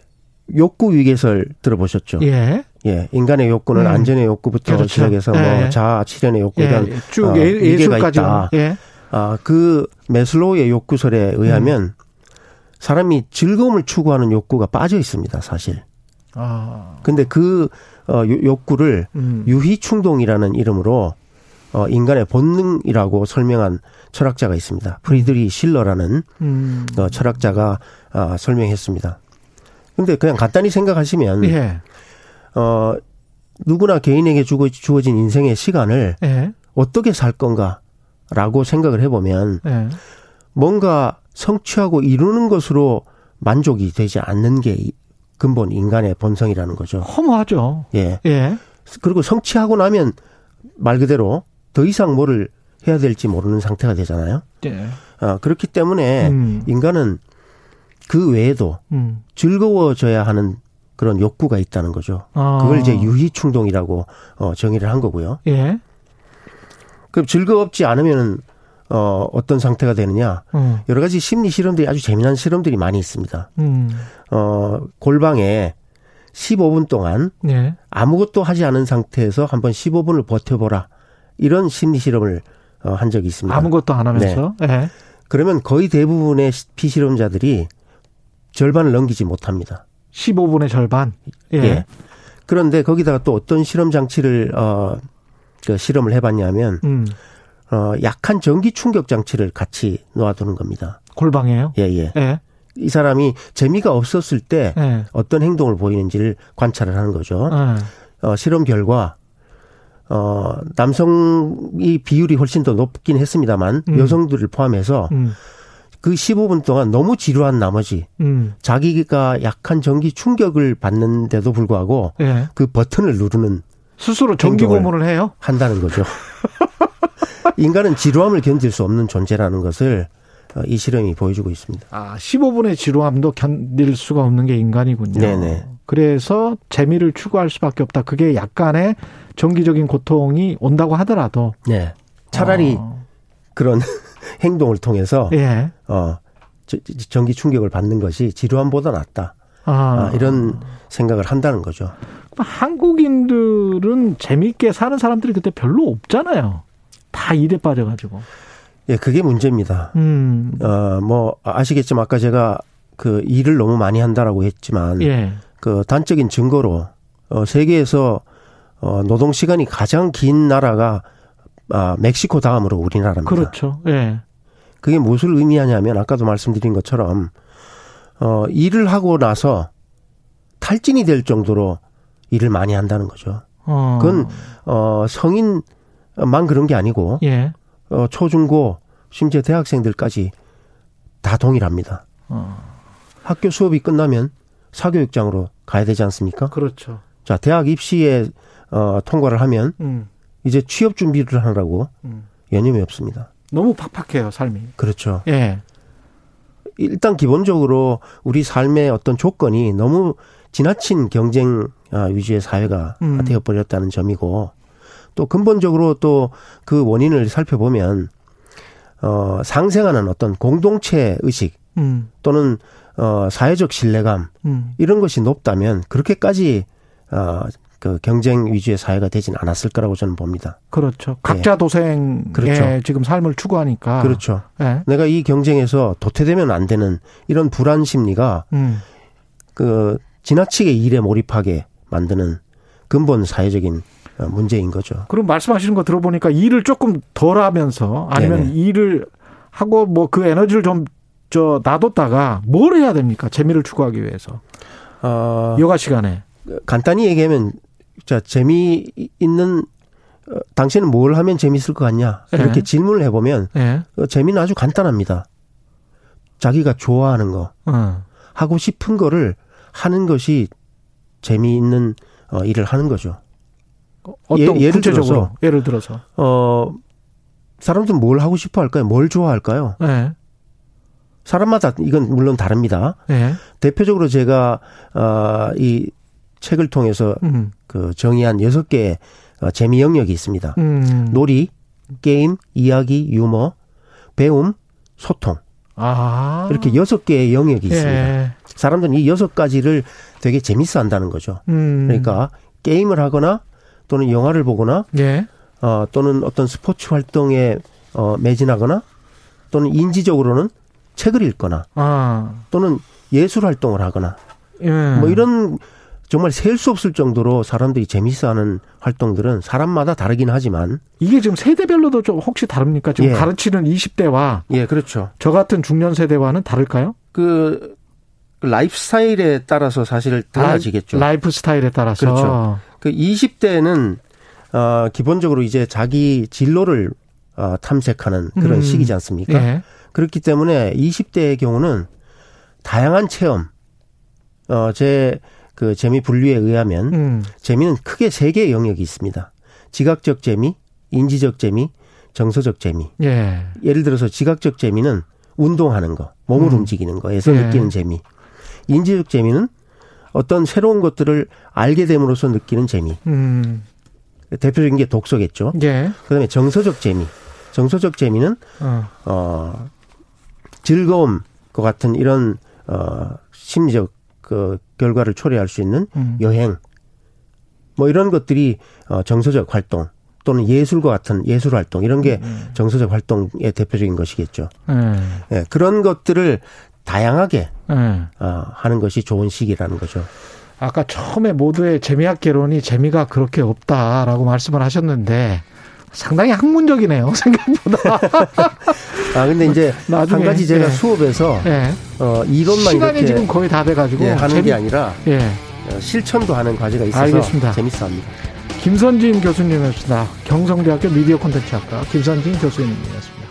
욕구 위계설 들어보셨죠? 예. 예. 인간의 욕구는 음. 안전의 욕구부터 그렇죠. 시작해서 뭐 예. 뭐 자아, 실현의 욕구에 대한 예. 쭉 어, 위계가 있다. 예. 아, 그 매슬로우의 욕구설에 의하면 음. 사람이 즐거움을 추구하는 욕구가 빠져 있습니다, 사실. 아. 근데 그 어, 욕구를 음. 유희 충동이라는 이름으로 어, 인간의 본능이라고 설명한 철학자가 있습니다. 프리드리히 실러라는 음. 어, 철학자가 아, 설명했습니다. 근데 그냥 간단히 생각하시면 예. 어 누구나 개인에게 주고 주어진 인생의 시간을 예. 어떻게 살 건가라고 생각을 해보면 예. 뭔가 성취하고 이루는 것으로 만족이 되지 않는 게 근본 인간의 본성이라는 거죠. 허무하죠. 예. 예. 그리고 성취하고 나면 말 그대로 더 이상 뭐를 해야 될지 모르는 상태가 되잖아요. 예. 어, 그렇기 때문에 음. 인간은 그 외에도 음. 즐거워져야 하는 그런 욕구가 있다는 거죠. 아. 그걸 이제 유희 충동이라고 어 정의를 한 거고요. 예. 그럼 즐겁지 않으면은 어 어떤 상태가 되느냐? 음. 여러 가지 심리 실험들이 아주 재미난 실험들이 많이 있습니다. 음. 어 골방에 15분 동안 예. 아무것도 하지 않은 상태에서 한번 15분을 버텨보라 이런 심리 실험을 어, 한 적이 있습니다. 아무것도 안 하면서. 네. 예. 그러면 거의 대부분의 피실험자들이 절반을 넘기지 못합니다. 15분의 절반. 예. 예. 그런데 거기다가 또 어떤 실험 장치를 어, 그 실험을 해봤냐면 음. 어, 약한 전기 충격 장치를 같이 놓아두는 겁니다. 골방에요? 예, 예. 예. 이 사람이 재미가 없었을 때 예. 어떤 행동을 보이는지를 관찰을 하는 거죠. 예. 어, 실험 결과 어, 남성이 비율이 훨씬 더 높긴 했습니다만 음. 여성들을 포함해서 음. 그 15분 동안 너무 지루한 나머지 음. 자기가 약한 전기 충격을 받는데도 불구하고 예. 그 버튼을 누르는 스스로 전기 고문을 해요? 한다는 거죠. 인간은 지루함을 견딜 수 없는 존재라는 것을 어, 이 실험이 보여주고 있습니다. 아, 15분의 지루함도 견딜 수가 없는 게 인간이군요. 네네. 그래서 재미를 추구할 수밖에 없다. 그게 약간의 정기적인 고통이 온다고 하더라도. 네. 차라리 어. 그런 행동을 통해서 예. 어, 전기 충격을 받는 것이 지루함보다 낫다. 아. 아, 이런 생각을 한다는 거죠. 한국인들은 재미있게 사는 사람들이 그때 별로 없잖아요. 다 일에 빠져가지고. 예, 그게 문제입니다. 음. 어, 뭐, 아시겠지만 아까 제가 그 일을 너무 많이 한다라고 했지만, 예. 그 단적인 증거로, 어, 세계에서 어, 노동 시간이 가장 긴 나라가 아, 멕시코 다음으로 우리나라입니다. 그렇죠. 예. 그게 무엇을 의미하냐면 아까도 말씀드린 것처럼 어, 일을 하고 나서 탈진이 될 정도로 일을 많이 한다는 거죠. 어. 그건 어, 성인만 그런 게 아니고 예. 어, 초중고 심지어 대학생들까지 다 동일합니다. 어. 학교 수업이 끝나면 사교육장으로 가야 되지 않습니까? 그렇죠. 자, 대학 입시에 어, 통과를 하면 음. 이제 취업 준비를 하느라고 음. 여념이 없습니다. 너무 팍팍해요, 삶이. 그렇죠. 예. 일단 기본적으로 우리 삶의 어떤 조건이 너무 지나친 경쟁 아, 위주의 사회가 음. 되어버렸다는 점이고 또 근본적으로 또 그 원인을 살펴보면 어 상생하는 어떤 공동체 의식 음. 또는 어 사회적 신뢰감 음. 이런 것이 높다면 그렇게까지 어 그 경쟁 위주의 사회가 되진 않았을 거라고 저는 봅니다. 그렇죠. 각자 네. 도생의 그렇죠. 지금 삶을 추구하니까. 그렇죠. 네. 내가 이 경쟁에서 도태되면 안 되는 이런 불안 심리가 음. 그 지나치게 일에 몰입하게 만드는 근본 사회적인 어, 문제인 거죠. 그럼 말씀하시는 거 들어보니까 일을 조금 덜 하면서 아니면 네네. 일을 하고 뭐 그 에너지를 좀 저 놔뒀다가 뭘 해야 됩니까? 재미를 추구하기 위해서. 어, 여가 시간에. 간단히 얘기하면 자, 재미 있는 어, 당신은 뭘 하면 재미있을 것 같냐? 이렇게 네. 질문을 해보면 네. 재미는 아주 간단합니다. 자기가 좋아하는 거, 어. 하고 싶은 거를 하는 것이 재미있는 어, 일을 하는 거죠. 어떤 예, 를 들어서 예를 들어서 어 사람들은 뭘 하고 싶어 할까요? 뭘 좋아할까요? 네. 사람마다 이건 물론 다릅니다. 네. 대표적으로 제가 어이 책을 통해서 음. 그 정의한 여섯 개의 어, 재미 영역이 있습니다. 음. 놀이, 게임, 이야기, 유머, 배움, 소통. 아. 이렇게 여섯 개의 영역이 있습니다. 예. 사람들은 이 여섯 가지를 되게 재밌어 한다는 거죠. 음. 그러니까 게임을 하거나 또는 영화를 보거나 예. 어, 또는 어떤 스포츠 활동에 어, 매진하거나 또는 인지적으로는 책을 읽거나 아. 또는 예술 활동을 하거나 예. 뭐 이런 정말 셀 수 없을 정도로 사람들이 재밌어하는 활동들은 사람마다 다르긴 하지만 이게 지금 세대별로도 좀 혹시 다릅니까? 지금 예. 가르치는 20대와 예 그렇죠. 저 같은 중년 세대와는 다를까요? 그 lifestyle에 따라서 사실 달라지겠죠. lifestyle에 따라서 그렇죠. 그 20대는 어 기본적으로 이제 자기 진로를 어 탐색하는 그런 음. 시기지 않습니까? 예. 그렇기 때문에 20대의 경우는 다양한 체험 어 제 그 재미 분류에 의하면 음. 재미는 크게 세 개의 영역이 있습니다. 지각적 재미, 인지적 재미, 정서적 재미. 예. 예를 들어서 지각적 재미는 운동하는 거, 몸을 음. 움직이는 거에서 예. 느끼는 재미. 인지적 재미는 어떤 새로운 것들을 알게 됨으로써 느끼는 재미. 음. 대표적인 게 독서겠죠. 예. 그다음에 정서적 재미. 정서적 재미는 어, 어 즐거움 것 같은 이런 어 심리적 그 결과를 초래할 수 있는 음. 여행 뭐 이런 것들이 어 정서적 활동 또는 예술과 같은 예술 활동 이런 게 음. 정서적 활동의 대표적인 것이겠죠. 음. 예, 그런 것들을 다양하게 음. 어, 하는 것이 좋은 시기라는 거죠. 아까 처음에 모두의 재미학 개론이 재미가 그렇게 없다라고 말씀을 하셨는데 상당히 학문적이네요 생각보다. 아 근데 이제 나중에, 한 가지 제가 예. 수업에서 예. 어 이론만 시간이 지금 거의 다 돼가지고 예, 하는 재미... 게 아니라 예. 어, 실천도 하는 과제가 있어서 알겠습니다. 재밌어합니다. 김선진 교수님이었습니다. 경성대학교 미디어 콘텐츠학과 김선진 교수님이었습니다.